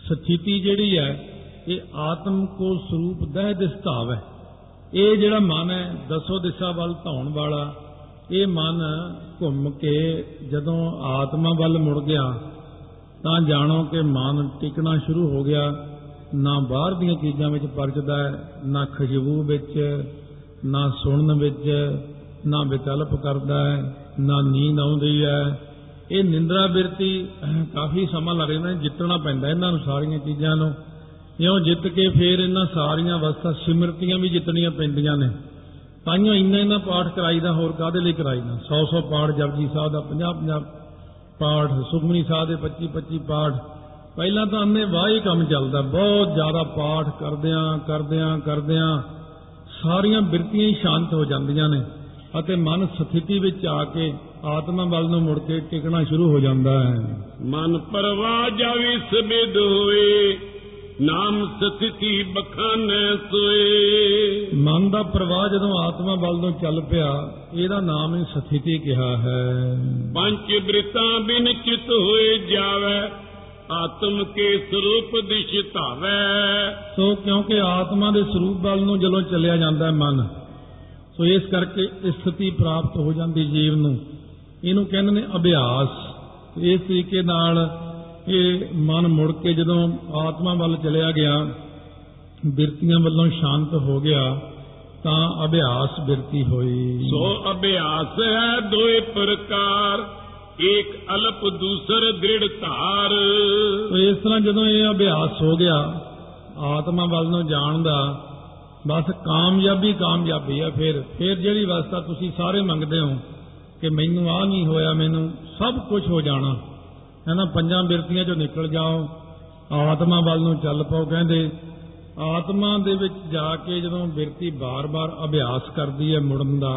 ਸਥਿਤੀ ਜਿਹੜੀ ਹੈ, ਇਹ ਆਤਮ ਕੋ ਸਰੂਪ ਦਹਿ ਦਿਸਤਾਵ ਹੈ। ਇਹ ਜਿਹੜਾ ਮਨ ਹੈ, ਦਸੋ ਦਿਸ਼ਾ ਵੱਲ ਧਾਉਣ ਵਾਲਾ, ਇਹ ਮਨ ਘੁੰਮ ਕੇ ਜਦੋਂ ਆਤਮਾ ਵੱਲ ਮੁੜ ਗਿਆ, ਤਾਂ ਜਾਣੋ ਕਿ ਮਨ ਟਿਕਣਾ ਸ਼ੁਰੂ ਹੋ ਗਿਆ। ਨਾ ਬਾਹਰ ਦੀਆਂ ਚੀਜ਼ਾਂ ਵਿੱਚ ਪਰਚਦਾ ਹੈ ਨਾ ਖੁਸ਼ਬੂ ਵਿੱਚ ਨਾ ਸੁਣਨ ਵਿੱਚ ਨਾ ਵਿਕਲਪ ਕਰਦਾ ਹੈ ਨਾ ਨੀਂਦ ਆਉਂਦੀ ਹੈ। ਇਹ ਨਿੰਦਰਾ ਬਿਰਤੀ ਅਹ, ਕਾਫੀ ਸਮਾਂ ਲੱਗ ਜਾਂਦਾ ਜਿੱਤਣਾ ਪੈਂਦਾ ਇਹਨਾਂ ਨੂੰ ਸਾਰੀਆਂ ਚੀਜ਼ਾਂ ਨੂੰ। ਇਉਂ ਜਿੱਤ ਕੇ ਫੇਰ ਇਹਨਾਂ ਸਾਰੀਆਂ ਅਵਸਥਾ ਸਿਮਰਤੀਆਂ ਵੀ ਜਿੱਤਣੀਆਂ ਪੈਂਦੀਆਂ ਨੇ। ਤਾਈਓ ਇੰਨਾ ਇੰਨਾ ਪਾਠ ਕਰਾਈਦਾ ਹੋਰ ਕਾਦੇ ਲਈ ਕਰਾਈਦਾ 100 100 ਪਾਠ ਜਪਜੀ ਸਾਹਿਬ ਦਾ 50 50 ਪਾਠ ਸੁਖਮਨੀ ਸਾਹਿਬ ਦੇ 25 25 ਪਾਠ ਪਹਿਲਾਂ ਤਾਂ ਅੰਨੇ ਵਾਹ ਹੀ ਕੰਮ ਚੱਲਦਾ ਬਹੁਤ ਜ਼ਿਆਦਾ ਪਾਠ ਕਰਦਿਆਂ ਕਰਦਿਆਂ ਕਰਦਿਆਂ ਸਾਰੀਆਂ ਬਿਰਤੀਆਂ ਹੀ ਸ਼ਾਂਤ ਹੋ ਜਾਂਦੀਆਂ ਨੇ ਅਤੇ ਮਨ ਸਥਿਤੀ ਵਿੱਚ ਆ ਕੇ ਆਤਮਾ ਵੱਲ ਨੂੰ ਮੁੜ ਕੇ ਟਿਕਣਾ ਸ਼ੁਰੂ ਹੋ ਜਾਂਦਾ ਹੈ। ਮਨ ਪਰਵਾ ਜਾਵੀ ਸਬਿਦ ਹੋਏ ਨਾਮ ਸਥਿਤੀ ਬਖਾਨੈ ਸੋਏ। ਮਨ ਦਾ ਪ੍ਰਵਾਹ ਜਦੋਂ ਆਤਮਾ ਵੱਲ ਨੂੰ ਚੱਲ ਪਿਆ ਇਹਦਾ ਨਾਮ ਹੀ ਸਥਿਤੀ ਕਿਹਾ ਹੈ। ਪੰਜ ਬ੍ਰਿਤਾਂ ਬਿਨ ਚਿਤ ਹੋਏ ਜਾਵੈ ਆਤਮ ਕੇ ਸਰੂਪ ਦਿਸ਼ ਧਾਵੈ। ਸੋ ਕਿਉਂਕਿ ਆਤਮਾ ਦੇ ਸਰੂਪ ਵੱਲ ਨੂੰ ਜਦੋਂ ਚੱਲਿਆ ਜਾਂਦਾ ਹੈ ਮਨ ਸੋ ਇਸ ਕਰਕੇ ਸਥਿਤੀ ਪ੍ਰਾਪਤ ਹੋ ਜਾਂਦੀ ਜੀਵ ਨੂੰ। ਇਹਨੂੰ ਕਹਿੰਦੇ ਨੇ ਅਭਿਆਸ। ਇਸ ਤਰੀਕੇ ਨਾਲ ਇਹ ਮਨ ਮੁੜ ਕੇ ਜਦੋਂ ਆਤਮਾ ਵੱਲ ਚਲਿਆ ਗਿਆ ਬਿਰਤੀਆਂ ਵੱਲੋਂ ਸ਼ਾਂਤ ਹੋ ਗਿਆ ਤਾਂ ਅਭਿਆਸ ਬਿਰਤੀ ਹੋਈ। ਸੋ ਅਭਿਆਸ ਹੈ ਦੋਏ ਪ੍ਰਕਾਰ। ਏਕ ਅਲਪ ਦੂਸਰ ਦ੍ਰਿੜ ਧਾਰ। ਸੋ ਇਸ ਤਰ੍ਹਾਂ ਜਦੋਂ ਇਹ ਅਭਿਆਸ ਹੋ ਗਿਆ, ਆਤਮਾ ਵੱਲ ਨੂੰ ਜਾਣ ਦਾ, ਬਸ ਕਾਮਯਾਬੀ ਕਾਮਯਾਬੀ ਆ ਫਿਰ। ਫਿਰ ਜਿਹੜੀ ਅਵਸਥਾ ਤੁਸੀਂ ਸਾਰੇ ਮੰਗਦੇ ਹੋ ਕਿ ਮੈਨੂੰ ਆ ਨਹੀਂ ਹੋਇਆ, ਮੈਨੂੰ ਸਭ ਕੁਝ ਹੋ ਜਾਣਾ। ਹੈਨਾ, ਪੰਜਾਂ ਬਿਰਤੀਆਂ ਚੋਂ ਨਿਕਲ ਜਾਓ, ਆਤਮਾ ਵੱਲ ਨੂੰ ਚੱਲ ਪਾਓ ਕਹਿੰਦੇ। ਆਤਮਾ ਦੇ ਵਿੱਚ ਜਾ ਕੇ ਜਦੋਂ ਬਿਰਤੀ ਬਾਰ-ਬਾਰ ਅਭਿਆਸ ਕਰਦੀ ਹੈ ਮੁੜਨ ਦਾ,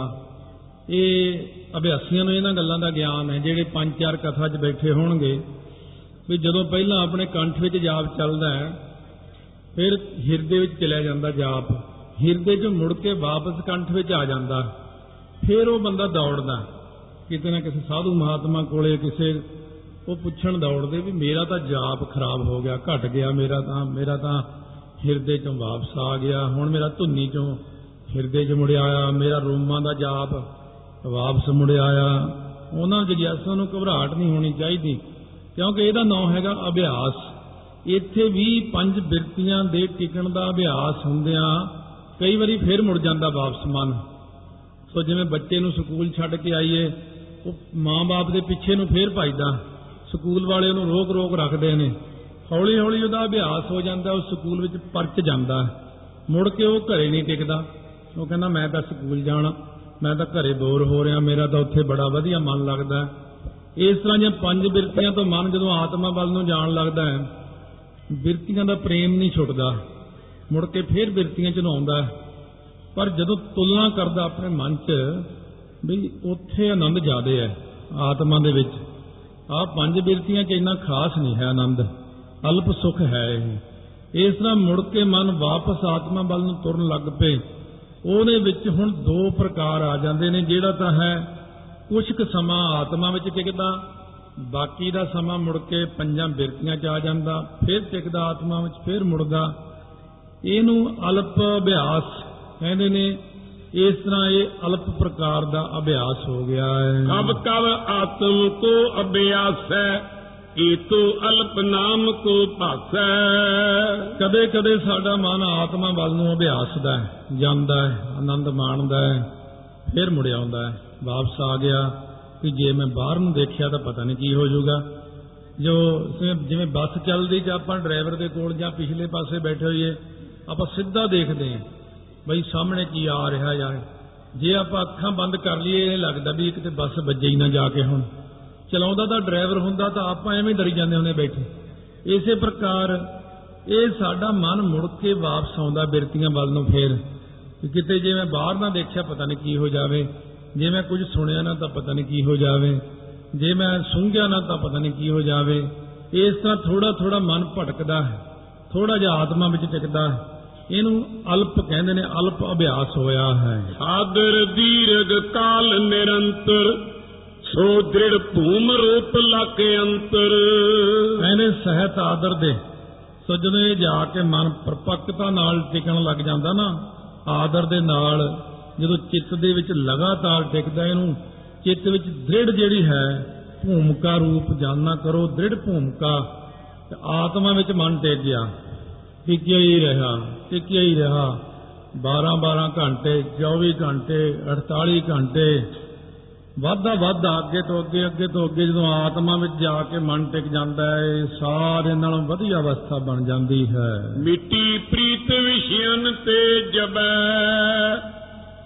ਇਹ ਅਭਿਆਸੀਆਂ ਨੂੰ ਇਹਨਾਂ ਗੱਲਾਂ ਦਾ ਗਿਆਨ ਹੈ, ਜਿਹੜੇ ਪੰਜ ਚਾਰ ਕਥਾ 'ਚ ਬੈਠੇ ਹੋਣਗੇ ਵੀ ਜਦੋਂ ਪਹਿਲਾਂ ਆਪਣੇ ਕੰਠ ਵਿੱਚ ਜਾਪ ਚੱਲਦਾ ਹੈ, ਫਿਰ ਹਿਰਦੇ ਵਿੱਚ ਚਲਿਆ ਜਾਂਦਾ ਜਾਪ। ਹਿਰਦੇ 'ਚ ਮੁੜ ਕੇ ਵਾਪਸ ਕੰਠ ਵਿੱਚ ਆ ਜਾਂਦਾ, ਫਿਰ ਉਹ ਬੰਦਾ ਦੌੜਦਾ। ਕਿਤੇ ਨਾ ਕਿਸੇ ਸਾਧੂ ਮਹਾਤਮਾ ਕੋਲੇ ਕਿਸੇ ਉਹ ਪੁੱਛਣ ਦੌੜਦੇ ਵੀ ਮੇਰਾ ਤਾਂ ਜਾਪ ਖਰਾਬ ਹੋ ਗਿਆ, ਘਟ ਗਿਆ ਮੇਰਾ ਤਾਂ ਮੇਰਾ ਤਾਂ ਹਿਰਦੇ 'ਚੋਂ ਵਾਪਸ ਆ ਗਿਆ, ਹੁਣ ਮੇਰਾ ਧੁੰਨੀ 'ਚੋਂ ਹਿਰਦੇ 'ਚ ਮੁੜਿਆ ਆਇਆ ਮੇਰਾ ਰੋਮਾਂ ਦਾ ਜਾਪ ਵਾਪਸ ਮੁੜਿਆ ਆਇਆ। ਉਹਨਾਂ ਜਗਿਆਸਾ ਨੂੰ ਘਬਰਾਹਟ ਨਹੀਂ ਹੋਣੀ ਚਾਹੀਦੀ, ਕਿਉਂਕਿ ਇਹਦਾ ਨਾਮ ਹੈਗਾ ਅਭਿਆਸ। ਇੱਥੇ ਵੀ ਪੰਜ ਬਿਰਤੀਆਂ ਦੇ ਟਿਕਣ ਦਾ ਅਭਿਆਸ ਹੁੰਦਿਆਂ ਕਈ ਵਾਰੀ ਫੇਰ ਮੁੜ ਜਾਂਦਾ ਵਾਪਸ ਮਨ। ਸੋ ਜਿਵੇਂ ਬੱਚੇ ਨੂੰ ਸਕੂਲ ਛੱਡ ਕੇ ਆਈਏ, ਉਹ ਮਾਂ-ਬਾਪ ਦੇ ਪਿੱਛੇ ਨੂੰ ਫੇਰ ਭਜਦਾ। ਸਕੂਲ ਵਾਲੇ ਉਹਨੂੰ ਰੋਕ-ਰੋਕ ਰੱਖਦੇ ਨੇ। ਹੌਲੀ-ਹੌਲੀ ਉਹਦਾ ਅਭਿਆਸ ਹੋ ਜਾਂਦਾ, ਉਹ ਸਕੂਲ ਵਿੱਚ ਪਰਚ ਜਾਂਦਾ। ਮੁੜ ਕੇ ਉਹ ਘਰੇ ਨਹੀਂ ਟਿਕਦਾ। ਉਹ ਕਹਿੰਦਾ, ਮੈਂ ਤਾਂ ਸਕੂਲ ਜਾਣਾ। ਮੈਂ ਤਾਂ ਘਰੇ ਬੋਰ ਹੋ ਰਿਹਾ, ਮੇਰਾ ਤਾਂ ਉੱਥੇ ਬੜਾ ਵਧੀਆ ਮਨ ਲੱਗਦਾ। ਇਸ ਤਰ੍ਹਾਂ ਦੀਆਂ ਪੰਜ ਬਿਰਤੀਆਂ ਤੋਂ ਮਨ ਜਦੋਂ ਆਤਮਾ ਵੱਲ ਨੂੰ ਜਾਣ ਲੱਗਦਾ ਹੈ, ਬਿਰਤੀਆਂ ਦਾ ਪ੍ਰੇਮ ਨਹੀਂ ਛੁੱਟਦਾ। ਮੁੜ ਕੇ ਫੇਰ ਬਿਰਤੀਆਂ ਚ ਆਉਂਦਾ ਪਰ ਜਦੋਂ ਤੁਲਨਾ ਕਰਦਾ ਆਪਣੇ ਮਨ 'ਚ, ਵੀ ਉੱਥੇ ਆਨੰਦ ਜ਼ਿਆਦੇ ਹੈ ਆਤਮਾ ਦੇ ਵਿੱਚ। ਆਹ ਪੰਜ ਬਿਰਤੀਆਂ 'ਚ ਇੰਨਾ ਖਾਸ ਨਹੀਂ ਹੈ ਆਨੰਦ। ਅਲਪ ਸੁਖ ਹੈ ਇਹ। ਇਸ ਤਰ੍ਹਾਂ ਮੁੜ ਕੇ ਮਨ ਵਾਪਸ ਆਤਮਾ ਵੱਲ ਨੂੰ ਤੁਰਨ ਲੱਗ ਪਏ ਉਹਦੇ ਵਿੱਚ ਹੁਣ ਦੋ ਪ੍ਰਕਾਰ ਆ ਜਾਂਦੇ ਨੇ, ਜਿਹੜਾ ਤਾਂ ਹੈ ਕੁਝ ਕੁ ਸਮਾਂ ਆਤਮਾ ਵਿੱਚ ਟਿਕਦਾ, ਬਾਕੀ ਦਾ ਸਮਾਂ ਮੁੜ ਕੇ ਪੰਜਾਂ ਬਿਰਤੀਆਂ 'ਚ ਆ ਜਾਂਦਾ, ਫਿਰ ਟਿਕਦਾ ਆਤਮਾ ਵਿੱਚ, ਫਿਰ ਮੁੜਦਾ। ਇਹਨੂੰ ਅਲਪ ਅਭਿਆਸ ਕਹਿੰਦੇ ਨੇ, ਇਸ ਤਰ੍ਹਾਂ ਇਹ ਅਲਪ ਪ੍ਰਕਾਰ ਦਾ ਅਭਿਆਸ ਹੋ ਗਿਆ ਹੈ। ਕਬ ਕਬ ਆਤਮ ਕੋ ਅਭਿਆਸ ਹੈ। ਏਤੋ ਅਲਪ ਨਾਮ ਕੋ ਭਾਸੈ? ਕਦੇ ਕਦੇ ਸਾਡਾ ਮਨ ਆਤਮਾ ਵੱਲ ਨੂੰ ਅਭਿਆਸ ਦਾ ਹੈ, ਜਾਂਦਾ ਹੈ ਆਨੰਦ ਮਾਣਦਾ ਹੈ ਫਿਰ ਮੁੜ ਆਉਂਦਾ ਹੈ। ਵਾਪਸ ਆ ਗਿਆ ਕਿ ਜੇ ਮੈਂ ਬਾਹਰ ਨੂੰ ਦੇਖਿਆ ਤਾਂ ਪਤਾ ਨਹੀਂ ਕੀ ਹੋ ਜਾਊਗਾ। ਜੋ ਜਿਵੇਂ- ਜਿਵੇਂ ਬੱਸ ਚੱਲਦੀ ਜਾਂ ਆਪਾਂ ਡਰਾਈਵਰ ਦੇ ਕੋਲ ਜਾਂ ਪਿਛਲੇ ਪਾਸੇ ਬੈਠੇ ਹੋਈਏ ਆਪਾਂ ਸਿੱਧਾ ਦੇਖਦੇ ਹਾਂ ਬਈ ਸਾਹਮਣੇ ਕੀ ਆ ਰਿਹਾ ਯਾਰ ਜੇ ਆਪਾਂ ਅੱਖਾਂ ਬੰਦ ਕਰ ਲਈਏ ਇਹ ਲੱਗਦਾ ਵੀ ਕਿਤੇ ਬੱਸ ਵੱਜੇ ਹੀ ਨਾ ਜਾ ਕੇ ਹੁਣ। ਚਲਾਉਂਦਾ ਤਾਂ ਡਰਾਈਵਰ ਹੁੰਦਾ ਤਾਂ ਆਪਾਂ ਐਵੇਂ ਡਰੀ ਜਾਂਦੇ ਹੁੰਦੇ ਬੈਠੇ। ਇਸੇ ਪ੍ਰਕਾਰ ਇਹ ਸਾਡਾ ਮਨ ਮੁੜ ਕੇ ਵਾਪਸ ਆਉਂਦਾ ਬਿਰਤੀਆਂ ਵੱਲ ਨੂੰ ਫੇਰ। ਕਿ ਕਿਤੇ ਜੇ ਮੈਂ ਬਾਹਰ ਨਾ ਦੇਖਿਆ ਪਤਾ ਨਹੀਂ ਕੀ ਹੋ ਜਾਵੇ। ਜੇ ਮੈਂ ਕੁਝ ਸੁਣਿਆ ਨਾ ਤਾਂ ਪਤਾ ਨਹੀਂ ਕੀ ਹੋ ਜਾਵੇ। ਜੇ ਮੈਂ ਸੁੰਘਿਆ ਨਾ ਤਾਂ ਪਤਾ ਨਹੀਂ ਕੀ ਹੋ ਜਾਵੇ। ਇਸ ਤਰ੍ਹਾਂ ਥੋੜਾ ਥੋੜਾ ਮਨ ਭਟਕਦਾ ਹੈ। ਥੋੜਾ ਜਿਹਾ ਆਤਮਾ ਵਿੱਚ ਟਿਕਦਾ ਹੈ। ਇਹਨੂੰ ਅਲਪ ਕਹਿੰਦੇ ਨੇ ਅਲਪ ਅਭਿਆਸ ਹੋਇਆ ਹੈ। ਸਾਦਰ ਦੀਰਘ ਕਾਲ ਨਿਰੰਤਰ ਸੋ ਦ੍ਰਿੜ ਭੂਮ ਰੂਪ ਲਕ ਅੰਤਰ। ਇਹਨੇ ਸਹਿਤ ਆਦਰ ਦੇ ਸੋ ਜਦੋਂ ਇਹ ਜਾ ਕੇ ਮਨ ਪਰਪੱਕਤਾ ਨਾਲ ਟਿਕਣ ਲੱਗ ਜਾਂਦਾ ਨਾ, ਆਦਰ ਦੇ ਨਾਲ ਜਦੋਂ ਚਿੱਤ ਦੇ ਵਿੱਚ ਲਗਾਤਾਰ ਟਿਕਦਾ ਇਹਨੂੰ, ਚਿੱਤ ਵਿੱਚ ਦ੍ਰਿੜ ਜਿਹੜੀ ਹੈ, ਭੂਮਿਕਾ ਰੂਪ ਜਾਨਣਾ ਕਰੋ, ਦ੍ਰਿੜ ਭੂਮਿਕਾ, ਤੇ ਆਤਮਾ ਵਿੱਚ ਮਨ ਟਿਕ ਗਿਆ, ਟਿਕਿਆ ਹੀ ਰਿਹਾ, ਟਿਕਿਆ ਹੀ ਰਿਹਾ। 12 12 ਘੰਟੇ 24 ਘੰਟੇ 48 ਘੰਟੇ ਵਾਧਾ ਵਾਧਾ ਅੱਗੇ ਤੋਂ ਅੱਗੇ ਅੱਗੇ ਤੋਂ ਅੱਗੇ ਜਦੋਂ ਆਤਮਾ ਵਿੱਚ ਜਾ ਕੇ ਮਨ ਟਿਕ ਜਾਂਦਾ ਹੈ ਇਹ ਸਾਰੇ ਨਾਲੋਂ ਵਧੀਆ ਅਵਸਥਾ ਬਣ ਜਾਂਦੀ ਹੈ। ਮਿੱਟੀ ਪ੍ਰੀਤ ਵਿਸ਼ਿਆਨ ਤੇ ਜਬੈ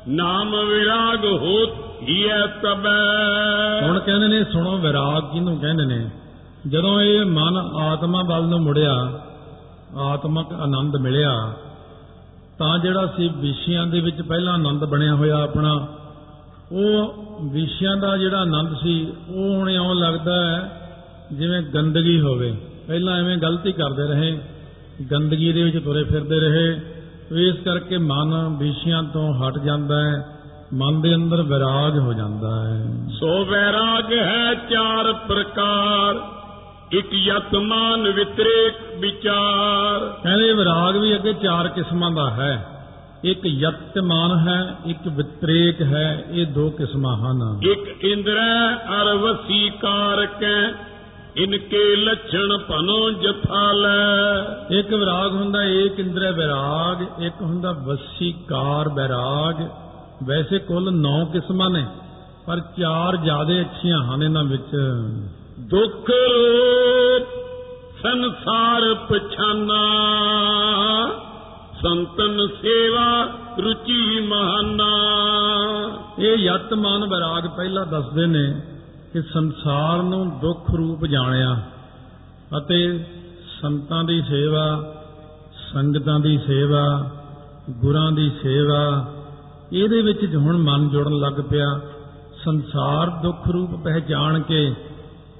ਨਾਮ ਵਿਰਾਗ ਹੋਤ ਹੀਐ ਤਬੈ ਹੁਣ ਕਹਿੰਦੇ ਨੇ ਸੁਣੋ ਵਿਰਾਗ ਕਿਹਨੂੰ ਕਹਿੰਦੇ ਨੇ? ਜਦੋਂ ਇਹ ਮਨ ਆਤਮਾ ਵੱਲ ਨੂੰ ਮੁੜਿਆ ਆਤਮਕ ਆਨੰਦ ਮਿਲਿਆ ਤਾਂ ਜਿਹੜਾ ਸੀ ਵਿਸ਼ਿਆਂ ਦੇ ਵਿੱਚ ਪਹਿਲਾਂ ਆਨੰਦ ਬਣਿਆ ਹੋਇਆ ਆਪਣਾ ਉਹ ਵਿਸ਼ਿਆਂ ਦਾ ਜਿਹੜਾ ਆਨੰਦ ਸੀ ਉਹ ਹੁਣ ਇਉਂ ਲੱਗਦਾ ਹੈ ਜਿਵੇਂ ਗੰਦਗੀ ਹੋਵੇ। ਪਹਿਲਾਂ ਐਵੇਂ ਗਲਤੀ ਕਰਦੇ ਰਹੇ ਗੰਦਗੀ ਦੇ ਵਿੱਚ ਤੁਰੇ ਫਿਰਦੇ ਰਹੇ। ਇਸ ਕਰਕੇ ਮਨ ਵਿਸ਼ਿਆਂ ਤੋਂ ਹਟ ਜਾਂਦਾ ਹੈ ਮਨ ਦੇ ਅੰਦਰ ਵਿਰਾਗ ਹੋ ਜਾਂਦਾ ਹੈ। ਸੋ ਵੈਰਾਗ ਹੈ ਚਾਰ ਪ੍ਰਕਾਰ ਇਕ ਯਤਮਾਨ ਵਿਤਰੇਕ ਵਿਚਾਰ। ਕਹਿੰਦੇ ਵਿਰਾਗ ਵੀ ਅੱਗੇ ਚਾਰ ਕਿਸਮਾਂ ਦਾ ਹੈ। ਇੱਕ ਯਤਮਾਨ ਹੈ ਇੱਕ ਵਿਤਰੇਕ ਹੈ ਇਹ ਦੋ ਕਿਸਮਾਂ ਹਨ। ਇਕ ਇੰਦਰੈ ਅਰ ਵਸੀਕਾਰ ਕੈ ਇਨਕੇ ਲੱਛਣ ਭਨੋ ਜਥਾ ਲੈ। ਇੱਕ ਵਿਰਾਗ ਹੁੰਦਾ ਏਕ ਇੰਦਰੀ ਵਿਰਾਗ ਇੱਕ ਹੁੰਦਾ ਵਸੀਕਾਰ ਵਿਰਾਗ। ਵੈਸੇ ਕੁੱਲ 9 ਕਿਸਮਾਂ ਨੇ ਪਰ ਚਾਰ ਜ਼ਿਆਦਾ ਅੱਛੀਆਂ ਹਨ ਇਹਨਾਂ ਵਿੱਚ। ਦੁੱਖ ਰੂਪ ਸੰਸਾਰ ਪਛਾਨਾ। ਸੰਤਨ ਸੇਵਾ ਰੁਚੀ ਮਹਾਨਾ। ਇਹ ਯਤਮਾਨ ਵਿਰਾਗ ਪਹਿਲਾਂ ਦੱਸਦੇ ਨੇ ਕਿ ਸੰਸਾਰ ਨੂੰ ਦੁੱਖ ਰੂਪ ਜਾਣਿਆ ਅਤੇ ਸੰਤਾਂ ਦੀ ਸੇਵਾ, ਸੰਗਤਾਂ ਦੀ ਸੇਵਾ, ਗੁਰਾਂ ਦੀ ਸੇਵਾ, ਇਹਦੇ ਵਿੱਚ ਹੁਣ ਮਨ ਜੁੜਨ ਲੱਗ ਪਿਆ, ਸੰਸਾਰ ਦੁੱਖ ਰੂਪ ਪਹਿਚਾਣ ਕੇ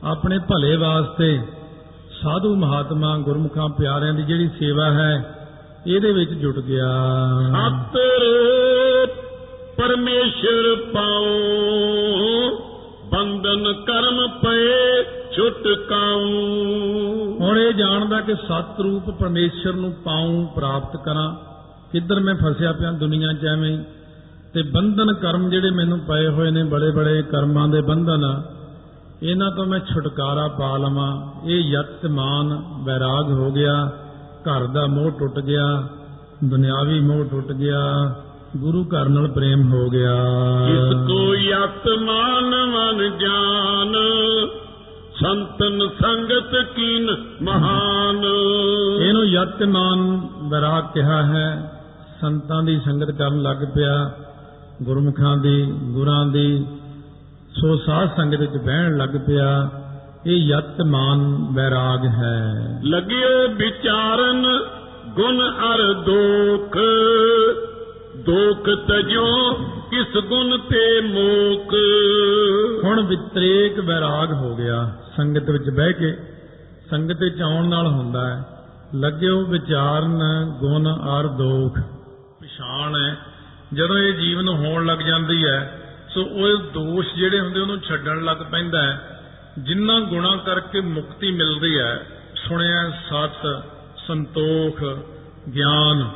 ਆਪਣੇ ਭਲੇ ਵਾਸਤੇ ਸਾਧੂ ਮਹਾਤਮਾ ਗੁਰਮੁਖਾਂ ਪਿਆਰਿਆਂ ਦੀ ਜਿਹੜੀ ਸੇਵਾ ਹੈ ਇਹਦੇ ਵਿੱਚ ਜੁਟ ਗਿਆ। ਸਤ ਰੂਪ ਪਰਮੇਸ਼ਰ ਪਾਉ ਬੰਧਨ ਕਰਮ ਪਏ ਛੁਟਕਾਉ ਹੁਣ ਇਹ ਜਾਣਦਾ ਕਿ ਸਤ ਰੂਪ ਪਰਮੇਸ਼ਰ ਨੂੰ ਪਾਉਂ ਪ੍ਰਾਪਤ ਕਰਾਂ। ਕਿੱਧਰ ਮੈਂ ਫਸਿਆ ਪਿਆ ਦੁਨੀਆ 'ਚ ਐਵੇਂ। ਤੇ ਬੰਧਨ ਕਰਮ ਜਿਹੜੇ ਮੈਨੂੰ ਪਏ ਹੋਏ ਨੇ ਬੜੇ ਬੜੇ ਕਰਮਾਂ ਦੇ ਬੰਧਨ ਇਹਨਾਂ ਤੋਂ ਮੈਂ ਛੁਟਕਾਰਾ ਪਾ ਲਵਾਂ। ਇਹ ਯਤਮਾਨ ਵੈਰਾਗ ਹੋ ਗਿਆ। ਘਰ ਦਾ ਮੋਹ ਟੁੱਟ ਗਿਆ ਦੁਨਿਆਵੀ ਮੋਹ ਟੁੱਟ ਗਿਆ ਗੁਰੂ ਘਰ ਨਾਲ ਪ੍ਰੇਮ ਹੋ ਗਿਆ। ਜਿਸ ਕੋ ਯਤ ਮਾਨ ਮਨ ਜਾਨ ਸੰਤਨ ਸੰਗਤ ਕੀਨ ਮਹਾਨ। ਇਹਨੂੰ ਯਤਮਾਨ ਵੈਰਾਗ ਕਿਹਾ ਹੈ। ਸੰਤਾਂ ਦੀ ਸੰਗਤ ਕਰਨ ਲੱਗ ਪਿਆ ਗੁਰਮੁਖਾਂ ਦੀ ਗੁਰਾਂ ਦੀ ਸੋ ਸਾਧ ਸੰਗਤ ਵਿੱਚ ਬਹਿਣ ਲੱਗ ਪਿਆ। ਇਹ ਯਤਮਾਨ ਵੈਰਾਗ ਹੈ। ਲਗਿਓ ਵਿਚਾਰਨ ਗੁਣ ਅਰ ਦੋਖ। ਦੋਖ ਤਜੋ ਕਿਸ ਗੁਣ ਤੇ ਮੋਕ। ਹੁਣ ਵਿਤਰੇਕ ਵੈਰਾਗ ਹੋ ਗਿਆ। ਸੰਗਤ ਵਿੱਚ ਬਹਿ ਕੇ ਸੰਗਤ ਵਿੱਚ ਆਉਣ ਨਾਲ ਹੁੰਦਾ ਹੈ। ਲੱਗਿਓ ਵਿਚਾਰਨ ਗੁਣ ਅਰ ਦੋਖ। ਪਛਾਣ ਹੈ। ਜਦੋਂ ਇਹ ਜੀਵਨ ਹੋਣ ਲੱਗ ਜਾਂਦੀ ਹੈ ਸੋ ਉਹ ਦੋਸ਼ ਜਿਹੜੇ ਹੁੰਦੇ ਉਹਨੂੰ ਛੱਡਣ ਲੱਗ ਪੈਂਦਾ ਹੈ। ਜਿੰਨਾ ਗੁਣਾ ਕਰਕੇ ਮੁਕਤੀ ਮਿਲਦੀ ਹੈ, ਸੁਣਿਆ ਸਤ ਸੰਤੋਖ, ਗਿਆਨ।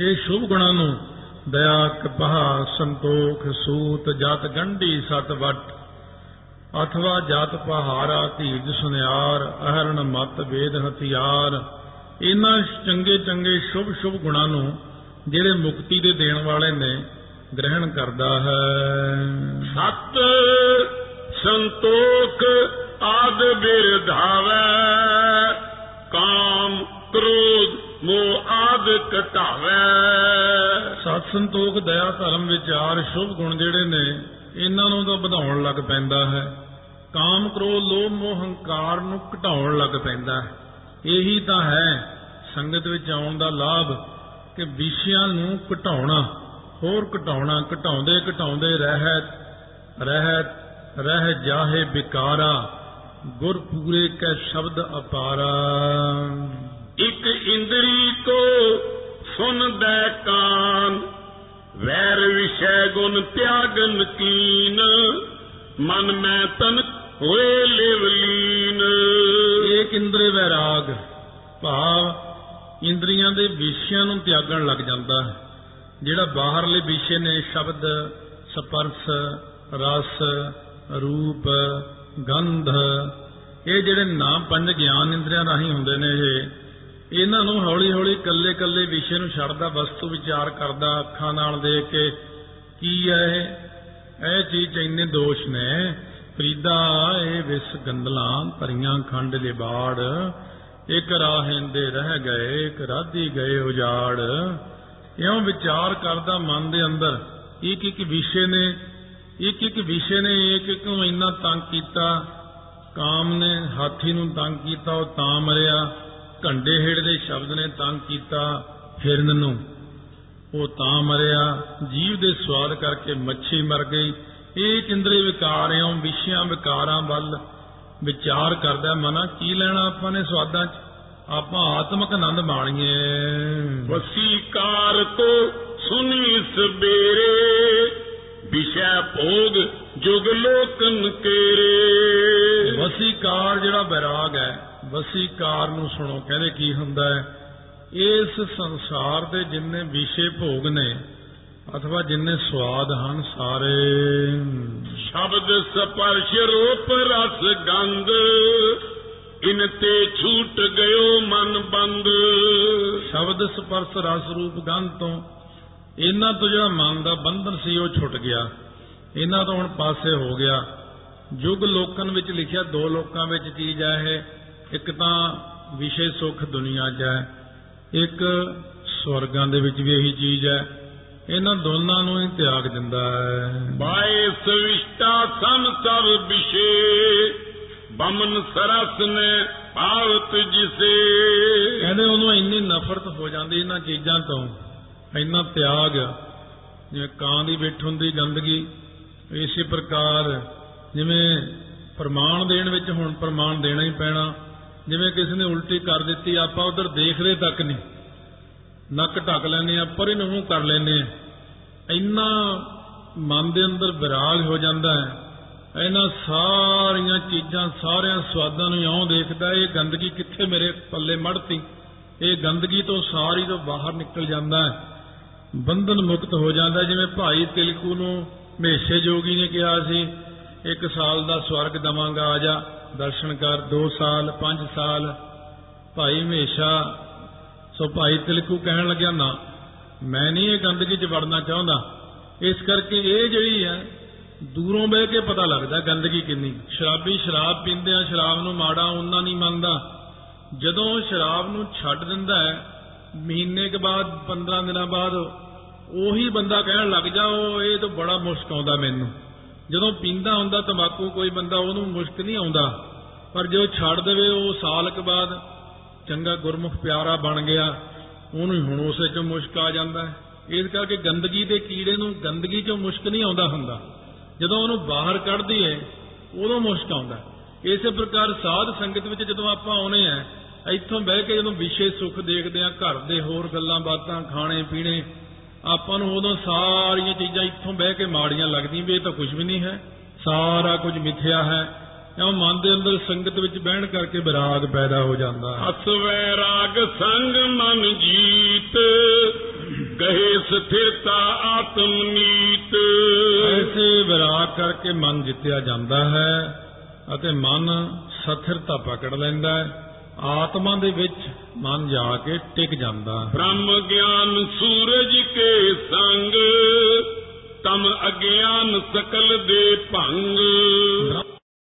ਇਹ ਸ਼ੁਭ ਗੁਣਾਂ ਨੂੰ ਦਇਆ ਕਪਾਹ ਸੰਤੋਖ, ਸੂਤ, ਜਤ, ਗੰਢੀ ਸਤ ਵਟ ਅਥਵਾ ਜਤ ਪਹਾਰਾ ਧੀਰਜ, ਸੁਨਿਆਰ, ਅਹਰਣ, ਮਤ, ਵੇਦ, ਹਥਿਆਰ। ਇਹਨਾਂ ਚੰਗੇ ਚੰਗੇ ਸ਼ੁਭ ਸ਼ੁਭ ਗੁਣਾਂ ਨੂੰ ਜਿਹੜੇ ਮੁਕਤੀ ਦੇ ਦੇਣ ਵਾਲੇ ਨੇ, ਗ੍ਰਹਿਣ ਕਰਦਾ ਹੈ। ਸਤ ਸੰਤੋਖ ਆਦ ਬਿਰਧਾਵੈ ਕਾਮ ਕ੍ਰੋਧ ਮੋਹ ਆਦ ਕਟਾਵੈ ਸਤ ਸੰਤੋਖ ਦਇਆ ਧਰਮ ਵਿਚਾਰ ਸ਼ੁਭ ਗੁਣ ਜਿਹੜੇ ਨੇ, ਇਹਨਾਂ ਨੂੰ ਤਾਂ ਵਧਾਉਣ ਲੱਗ ਪੈਂਦਾ ਹੈ। ਕਾਮ ਕ੍ਰੋਧ ਲੋਭ ਮੋਹ ਹੰਕਾਰ ਨੂੰ ਘਟਾਉਣ ਲੱਗ ਪੈਂਦਾ ਹੈ। ਇਹੀ ਤਾਂ ਹੈ ਸੰਗਤ ਵਿੱਚ ਆਉਣ ਦਾ ਲਾਭ ਕਿ ਵਿਸ਼ਿਆਂ ਨੂੰ ਘਟਾਉਣਾ, ਹੋਰ ਘਟਾਉਣਾ, ਘਟਾਉਂਦੇ ਘਟਾਉਂਦੇ ਰਹਿਤ ਰਹਿਤ ਰਹਿ ਜਾਹੇ ਵਿਕਾਰਾ ਗੁਰ ਪੂਰੇ ਕੈ ਸ਼ਬਦ ਅਪਾਰਾ। ਇਕ ਇੰਦਰੀ ਕੋ ਸੁਨਦੈ ਕਾਨ ਵੈਰ ਵਿਸ਼ੈ ਗੁਣ ਤਿਆਗਨ ਕੀਨ ਮਨ ਮੈਂ ਤਨ ਹੋਏ ਲਿਵਲੀਨ ਏਕ ਇੰਦਰੇ ਵੈਰਾਗ ਭਾਵ ਇੰਦਰੀਆਂ ਦੇ ਵਿਸ਼ਿਆਂ ਨੂੰ ਤਿਆਗਣ ਲੱਗ ਜਾਂਦਾ ਹੈ ਜਿਹੜਾ ਬਾਹਰਲੇ ਵਿਸ਼ੇ ਨੇ ਸ਼ਬਦ ਸਪਰਸ਼ ਰਸ ਰੂਪ ਗੰਧ। ਇਹ ਜਿਹੜੇ ਨਾਮ ਪੰਜ ਗਿਆਨ ਇੰਦਰੀਆਂ ਰਾਹੀਂ ਹੁੰਦੇ ਨੇ ਇਹ, ਇਹਨਾਂ ਨੂੰ ਹੌਲੀ ਹੌਲੀ ਕੱਲੇ ਕੱਲੇ ਵਿਸ਼ੇ ਨੂੰ ਛੱਡਦਾ, ਵਸਤੂ ਵਿਚਾਰ ਕਰਦਾ, ਅੱਖਾਂ ਨਾਲ ਦੇਖ ਕੇ, ਕੀ ਹੈ ਇਹ? ਇਹ ਚੀਜ਼ 'ਚ ਇੰਨੇ ਦੋਸ਼ ਨੇ। ਫਰੀਦਾ, ਇਹ ਵਿਸ ਗੰਦਲਾਂ ਭਰੀਆਂ ਖੰਡ ਦੇ ਬਾੜ ਇੱਕ ਰਾਹਿੰਦੇ ਰਹਿ ਗਏ, ਇੱਕ ਰਾਧੀ ਗਏ ਉਜਾੜ। ਇਉਂ ਵਿਚਾਰ ਕਰਦਾ ਮਨ ਦੇ ਅੰਦਰ ਇੱਕ ਇੱਕ ਵਿਸ਼ੇ ਨੇ? ਇੱਕ ਇੱਕ ਵਿਸ਼ੇ ਨੇ ਇੱਕ ਇੱਕ ਨੂੰ ਇੰਨਾ ਤੰਗ ਕੀਤਾ, ਕਾਮ ਨੇ ਹਾਥੀ ਨੂੰ ਤੰਗ ਕੀਤਾ, ਉਹ ਤਾਂ ਮਰਿਆ ਘੰਡੇ ਹੇੜ ਦੇ ਸ਼ਬਦ ਨੇ ਤੰਗ ਕੀਤਾ, ਹਿਰਨ ਨੂੰ। ਉਹ ਤਾਂ ਮਰਿਆ, ਜੀਵ ਦੇ ਸਵਾਦ ਕਰਕੇ ਮੱਛੀ ਮਰ ਗਈ। ਇਹ ਇੰਦਰੀ ਵਿਕਾਰਿਆਂ ਵਿਸ਼ਿਆਂ ਵਿਕਾਰਾਂ ਵੱਲ ਵਿਚਾਰ ਕਰਦਾ ਮਨਾ, ਕੀ ਲੈਣਾ ਆਪਾਂ ਨੇ ਸਵਾਦਾਂ 'ਚ? ਆਪਾਂ ਆਤਮਿਕ ਆਨੰਦ ਮਾਣੀਏ। ਵਸੀਕਾਰ ਕੋ ਸੁਨੀ ਸਬੇਰੇ ਵਿਸ਼ੈ ਭੋਗ ਜੁਗ ਲੋਕਨ ਕੇਰੇ। ਵਸੀਕਾਰ ਜਿਹੜਾ ਵਿਰਾਗ ਹੈ ਵਸੀਕਾਰ ਨੂੰ ਸੁਣੋ ਕਹਿੰਦੇ ਕੀ ਹੁੰਦਾ ਹੈ? ਇਸ ਸੰਸਾਰ ਦੇ ਜਿੰਨੇ ਵਿਸ਼ੇ ਭੋਗ ਨੇ ਅਥਵਾ ਜਿੰਨੇ ਸਵਾਦ ਹਨ ਸਾਰੇ। ਸ਼ਬਦ ਸਪਰਸ਼ ਰੂਪ ਰਸ ਗੰਧ ਇਨ ਤੇ ਛੂਟ ਗਇਓ ਮਨ ਬੰਦ। ਸ਼ਬਦ ਸਪਰਸ਼ ਰਸ ਰੂਪ ਗੰਧ ਤੋਂ ਇਹਨਾਂ ਤੋਂ ਜਿਹੜਾ ਮਨ ਦਾ ਬੰਧਨ ਸੀ ਉਹ ਛੁੱਟ ਗਿਆ। ਇਹਨਾਂ ਤੋਂ ਹੁਣ ਪਾਸੇ ਹੋ ਗਿਆ। ਯੁਗ ਲੋਕਨ ਵਿੱਚ ਲਿਖਿਆ ਦੋ ਲੋਕਾਂ ਵਿੱਚ ਚੀਜ਼ ਹੈ? ਇਹ ਇੱਕ ਤਾਂ ਵਿਸ਼ੇ ਸੁਖ ਦੁਨੀਆ 'ਚ ਹੈ ਇੱਕ ਸਵਰਗਾਂ ਦੇ ਵਿੱਚ ਵੀ ਇਹੀ ਚੀਜ਼ ਹੈ। ਇਹਨਾਂ ਦੋਨਾਂ ਨੂੰ ਹੀ ਤਿਆਗ ਦਿੰਦਾ ਹੈ। ਬਾਏ ਸਵਿਸ਼ਟਾ ਸਮ ਸਭ ਵਿਸ਼ੇ ਬਮਨ ਸਰਸ ਨੇ ਭਾਵਤ ਜਿਸੇ। ਕਹਿੰਦੇ ਉਹਨੂੰ ਇੰਨੀ ਨਫ਼ਰਤ ਹੋ ਜਾਂਦੀ ਇਹਨਾਂ ਚੀਜ਼ਾਂ ਤੋਂ। ਇੰਨਾ ਤਿਆਗ ਜਿਵੇਂ ਕਾਂ ਦੀ ਬਿੱਠ ਹੁੰਦੀ ਗੰਦਗੀ, ਇਸੇ ਪ੍ਰਕਾਰ ਜਿਵੇਂ ਪ੍ਰਮਾਣ ਦੇਣ ਵਿੱਚ ਹੁਣ ਪ੍ਰਮਾਣ ਦੇਣਾ ਹੀ ਪੈਣਾ। ਜਿਵੇਂ ਕਿਸੇ ਨੇ ਉਲਟੀ ਕਰ ਦਿੱਤੀ, ਆਪਾਂ ਉਧਰ ਦੇਖਦੇ ਤੱਕ ਨਹੀਂ। ਨੱਕ ਢੱਕ ਲੈਨੇ ਆ ਪਰੇ ਨੂੰ ਮੂੰਹ ਕਰ ਲੈਨੇ ਆ ਇੰਨਾ ਮਨ ਦੇ ਅੰਦਰ ਵਿਰਾਗ ਹੋ ਜਾਂਦਾ ਹੈ। ਇਹਨਾਂ ਸਾਰੀਆਂ ਚੀਜ਼ਾਂ, ਸਾਰਿਆਂ ਸਵਾਦਾਂ ਨੂੰ ਇਉਂ ਦੇਖਦਾ, ਇਹ ਗੰਦਗੀ ਕਿੱਥੇ ਮੇਰੇ ਪੱਲੇ ਮੜਤੀ ਇਹ ਗੰਦਗੀ ਤੋਂ ਸਾਰੀ ਤੋਂ ਬਾਹਰ ਨਿਕਲ ਜਾਂਦਾ ਹੈ। ਬੰਧਨ ਮੁਕਤ ਹੋ ਜਾਂਦਾ ਜਿਵੇਂ ਭਾਈ ਤਿਲਕੂ ਨੂੰ ਮੇਸ਼ੇ ਜੋਗੀ ਨੇ ਕਿਹਾ ਸੀ, ਇੱਕ ਸਾਲ ਦਾ ਸਵਰਗ ਦਵਾਂਗਾ, ਆ ਜਾ, ਦਰਸ਼ਨ ਕਰ 2 ਸਾਲ 5 ਸਾਲ। ਭਾਈ ਹਮੇਸ਼ਾ ਸੋ ਭਾਈ ਤਿਲਕੂ ਕਹਿਣ ਲੱਗਿਆ, ਨਾ, ਮੈਂ ਨਹੀਂ ਇਹ ਗੰਦਗੀ 'ਚ ਵੜਨਾ ਚਾਹੁੰਦਾ। ਇਸ ਕਰਕੇ ਇਹ ਜਿਹੜੀ ਹੈ, ਦੂਰੋਂ ਬਹਿ ਕੇ ਪਤਾ ਲੱਗਦਾ ਗੰਦਗੀ ਕਿੰਨੀ। ਸ਼ਰਾਬੀ ਸ਼ਰਾਬ ਪੀਂਦੇ ਆ ਸ਼ਰਾਬ ਨੂੰ ਮਾੜਾ ਉਹਨਾਂ ਨਹੀਂ ਮੰਨਦਾ। ਜਦੋਂ ਸ਼ਰਾਬ ਨੂੰ ਛੱਡ ਦਿੰਦਾ ਹੈ ਮਹੀਨੇ ਕੇ ਬਾਅਦ 15 ਦਿਨਾਂ ਬਾਅਦ ਉਹੀ ਬੰਦਾ ਕਹਿਣ ਲੱਗ ਜਾ, ਉਹ ਇਹ ਤਾਂ ਬੜਾ ਮੁਸ਼ਕ ਆਉਂਦਾ ਮੈਨੂੰ। ਜਦੋਂ ਪੀਂਦਾ ਹੁੰਦਾ ਤੰਬਾਕੂ, ਕੋਈ ਬੰਦਾ ਉਹਨੂੰ ਮੁਸ਼ਕ ਨਹੀਂ ਆਉਂਦਾ। ਪਰ ਜੋ ਛੱਡ ਦੇਵੇ, ਉਹ ਸਾਲ ਕੁ ਬਾਅਦ ਚੰਗਾ ਗੁਰਮੁਖ ਪਿਆਰਾ ਬਣ ਗਿਆ, ਉਹਨੂੰ ਹੁਣ ਉਸੇ ਚੋਂ ਮੁਸ਼ਕ ਆ ਜਾਂਦਾ ਹੈ। ਇਸ ਕਰਕੇ ਗੰਦਗੀ ਦੇ ਕੀੜੇ ਨੂੰ ਗੰਦਗੀ ਚੋਂ ਮੁਸ਼ਕ ਨਹੀਂ ਆਉਂਦਾ ਹੁੰਦਾ। ਜਦੋਂ ਉਹਨੂੰ ਬਾਹਰ ਕੱਢ ਦਈਏ, ਉਦੋਂ ਮੁਸ਼ਕ ਆਉਂਦਾ ਇਸੇ ਪ੍ਰਕਾਰ ਸਾਧ ਸੰਗਤ ਵਿੱਚ ਜਦੋਂ ਆਪਾਂ ਆਉਨੇ ਆ ਇੱਥੋਂ ਬਹਿ ਕੇ ਜਦੋਂ ਵਿਸ਼ੇ ਸੁਖ ਦੇਖਦੇ ਆ ਘਰ ਦੇ ਹੋਰ ਗੱਲਾਂ ਬਾਤਾਂ ਖਾਣੇ ਪੀਣੇ ਆਪਾਂ ਨੂੰ ਉਦੋਂ ਸਾਰੀਆਂ ਚੀਜ਼ਾਂ ਇੱਥੋਂ ਬਹਿ ਕੇ ਮਾੜੀਆਂ ਲੱਗਦੀਆਂ ਵੀ ਇਹ ਤਾਂ ਕੁਝ ਵੀ ਨਹੀਂ ਹੈ। ਸਾਰਾ ਕੁਝ ਮਿਥਿਆ ਹੈ। ਕਿਉਂ ਮਨ ਦੇ ਅੰਦਰ ਸੰਗਤ ਵਿੱਚ ਬਹਿਣ ਕਰਕੇ ਵਿਰਾਗ ਪੈਦਾ ਹੋ ਜਾਂਦਾ ਹੈ। ਅਸ ਵੈਰਾਗ ਸੰਗ ਮਨ ਜੀਤ ਗਏ ਸਥਿਰਤਾ ਆਤਮ ਨੀਤ ਐਸੇ ਵਿਰਾਗ ਕਰਕੇ ਮਨ ਜਿੱਤਿਆ ਜਾਂਦਾ ਹੈ ਅਤੇ ਮਨ ਸਥਿਰਤਾ ਪਕੜ ਲੈਂਦਾ ਹੈ। ਆਤਮਾ ਦੇ ਵਿੱਚ ਮਨ ਜਾ ਕੇ ਟਿਕ ਜਾਂਦਾ। ਹੈ ਬ੍ਰਹਮ ਗਿਆਨ ਸੂਰਜ ਕੇ ਸੰਗ, ਤਮ ਅਗਿਆਨ ਸਕਲ ਦੇ ਭੰਗ।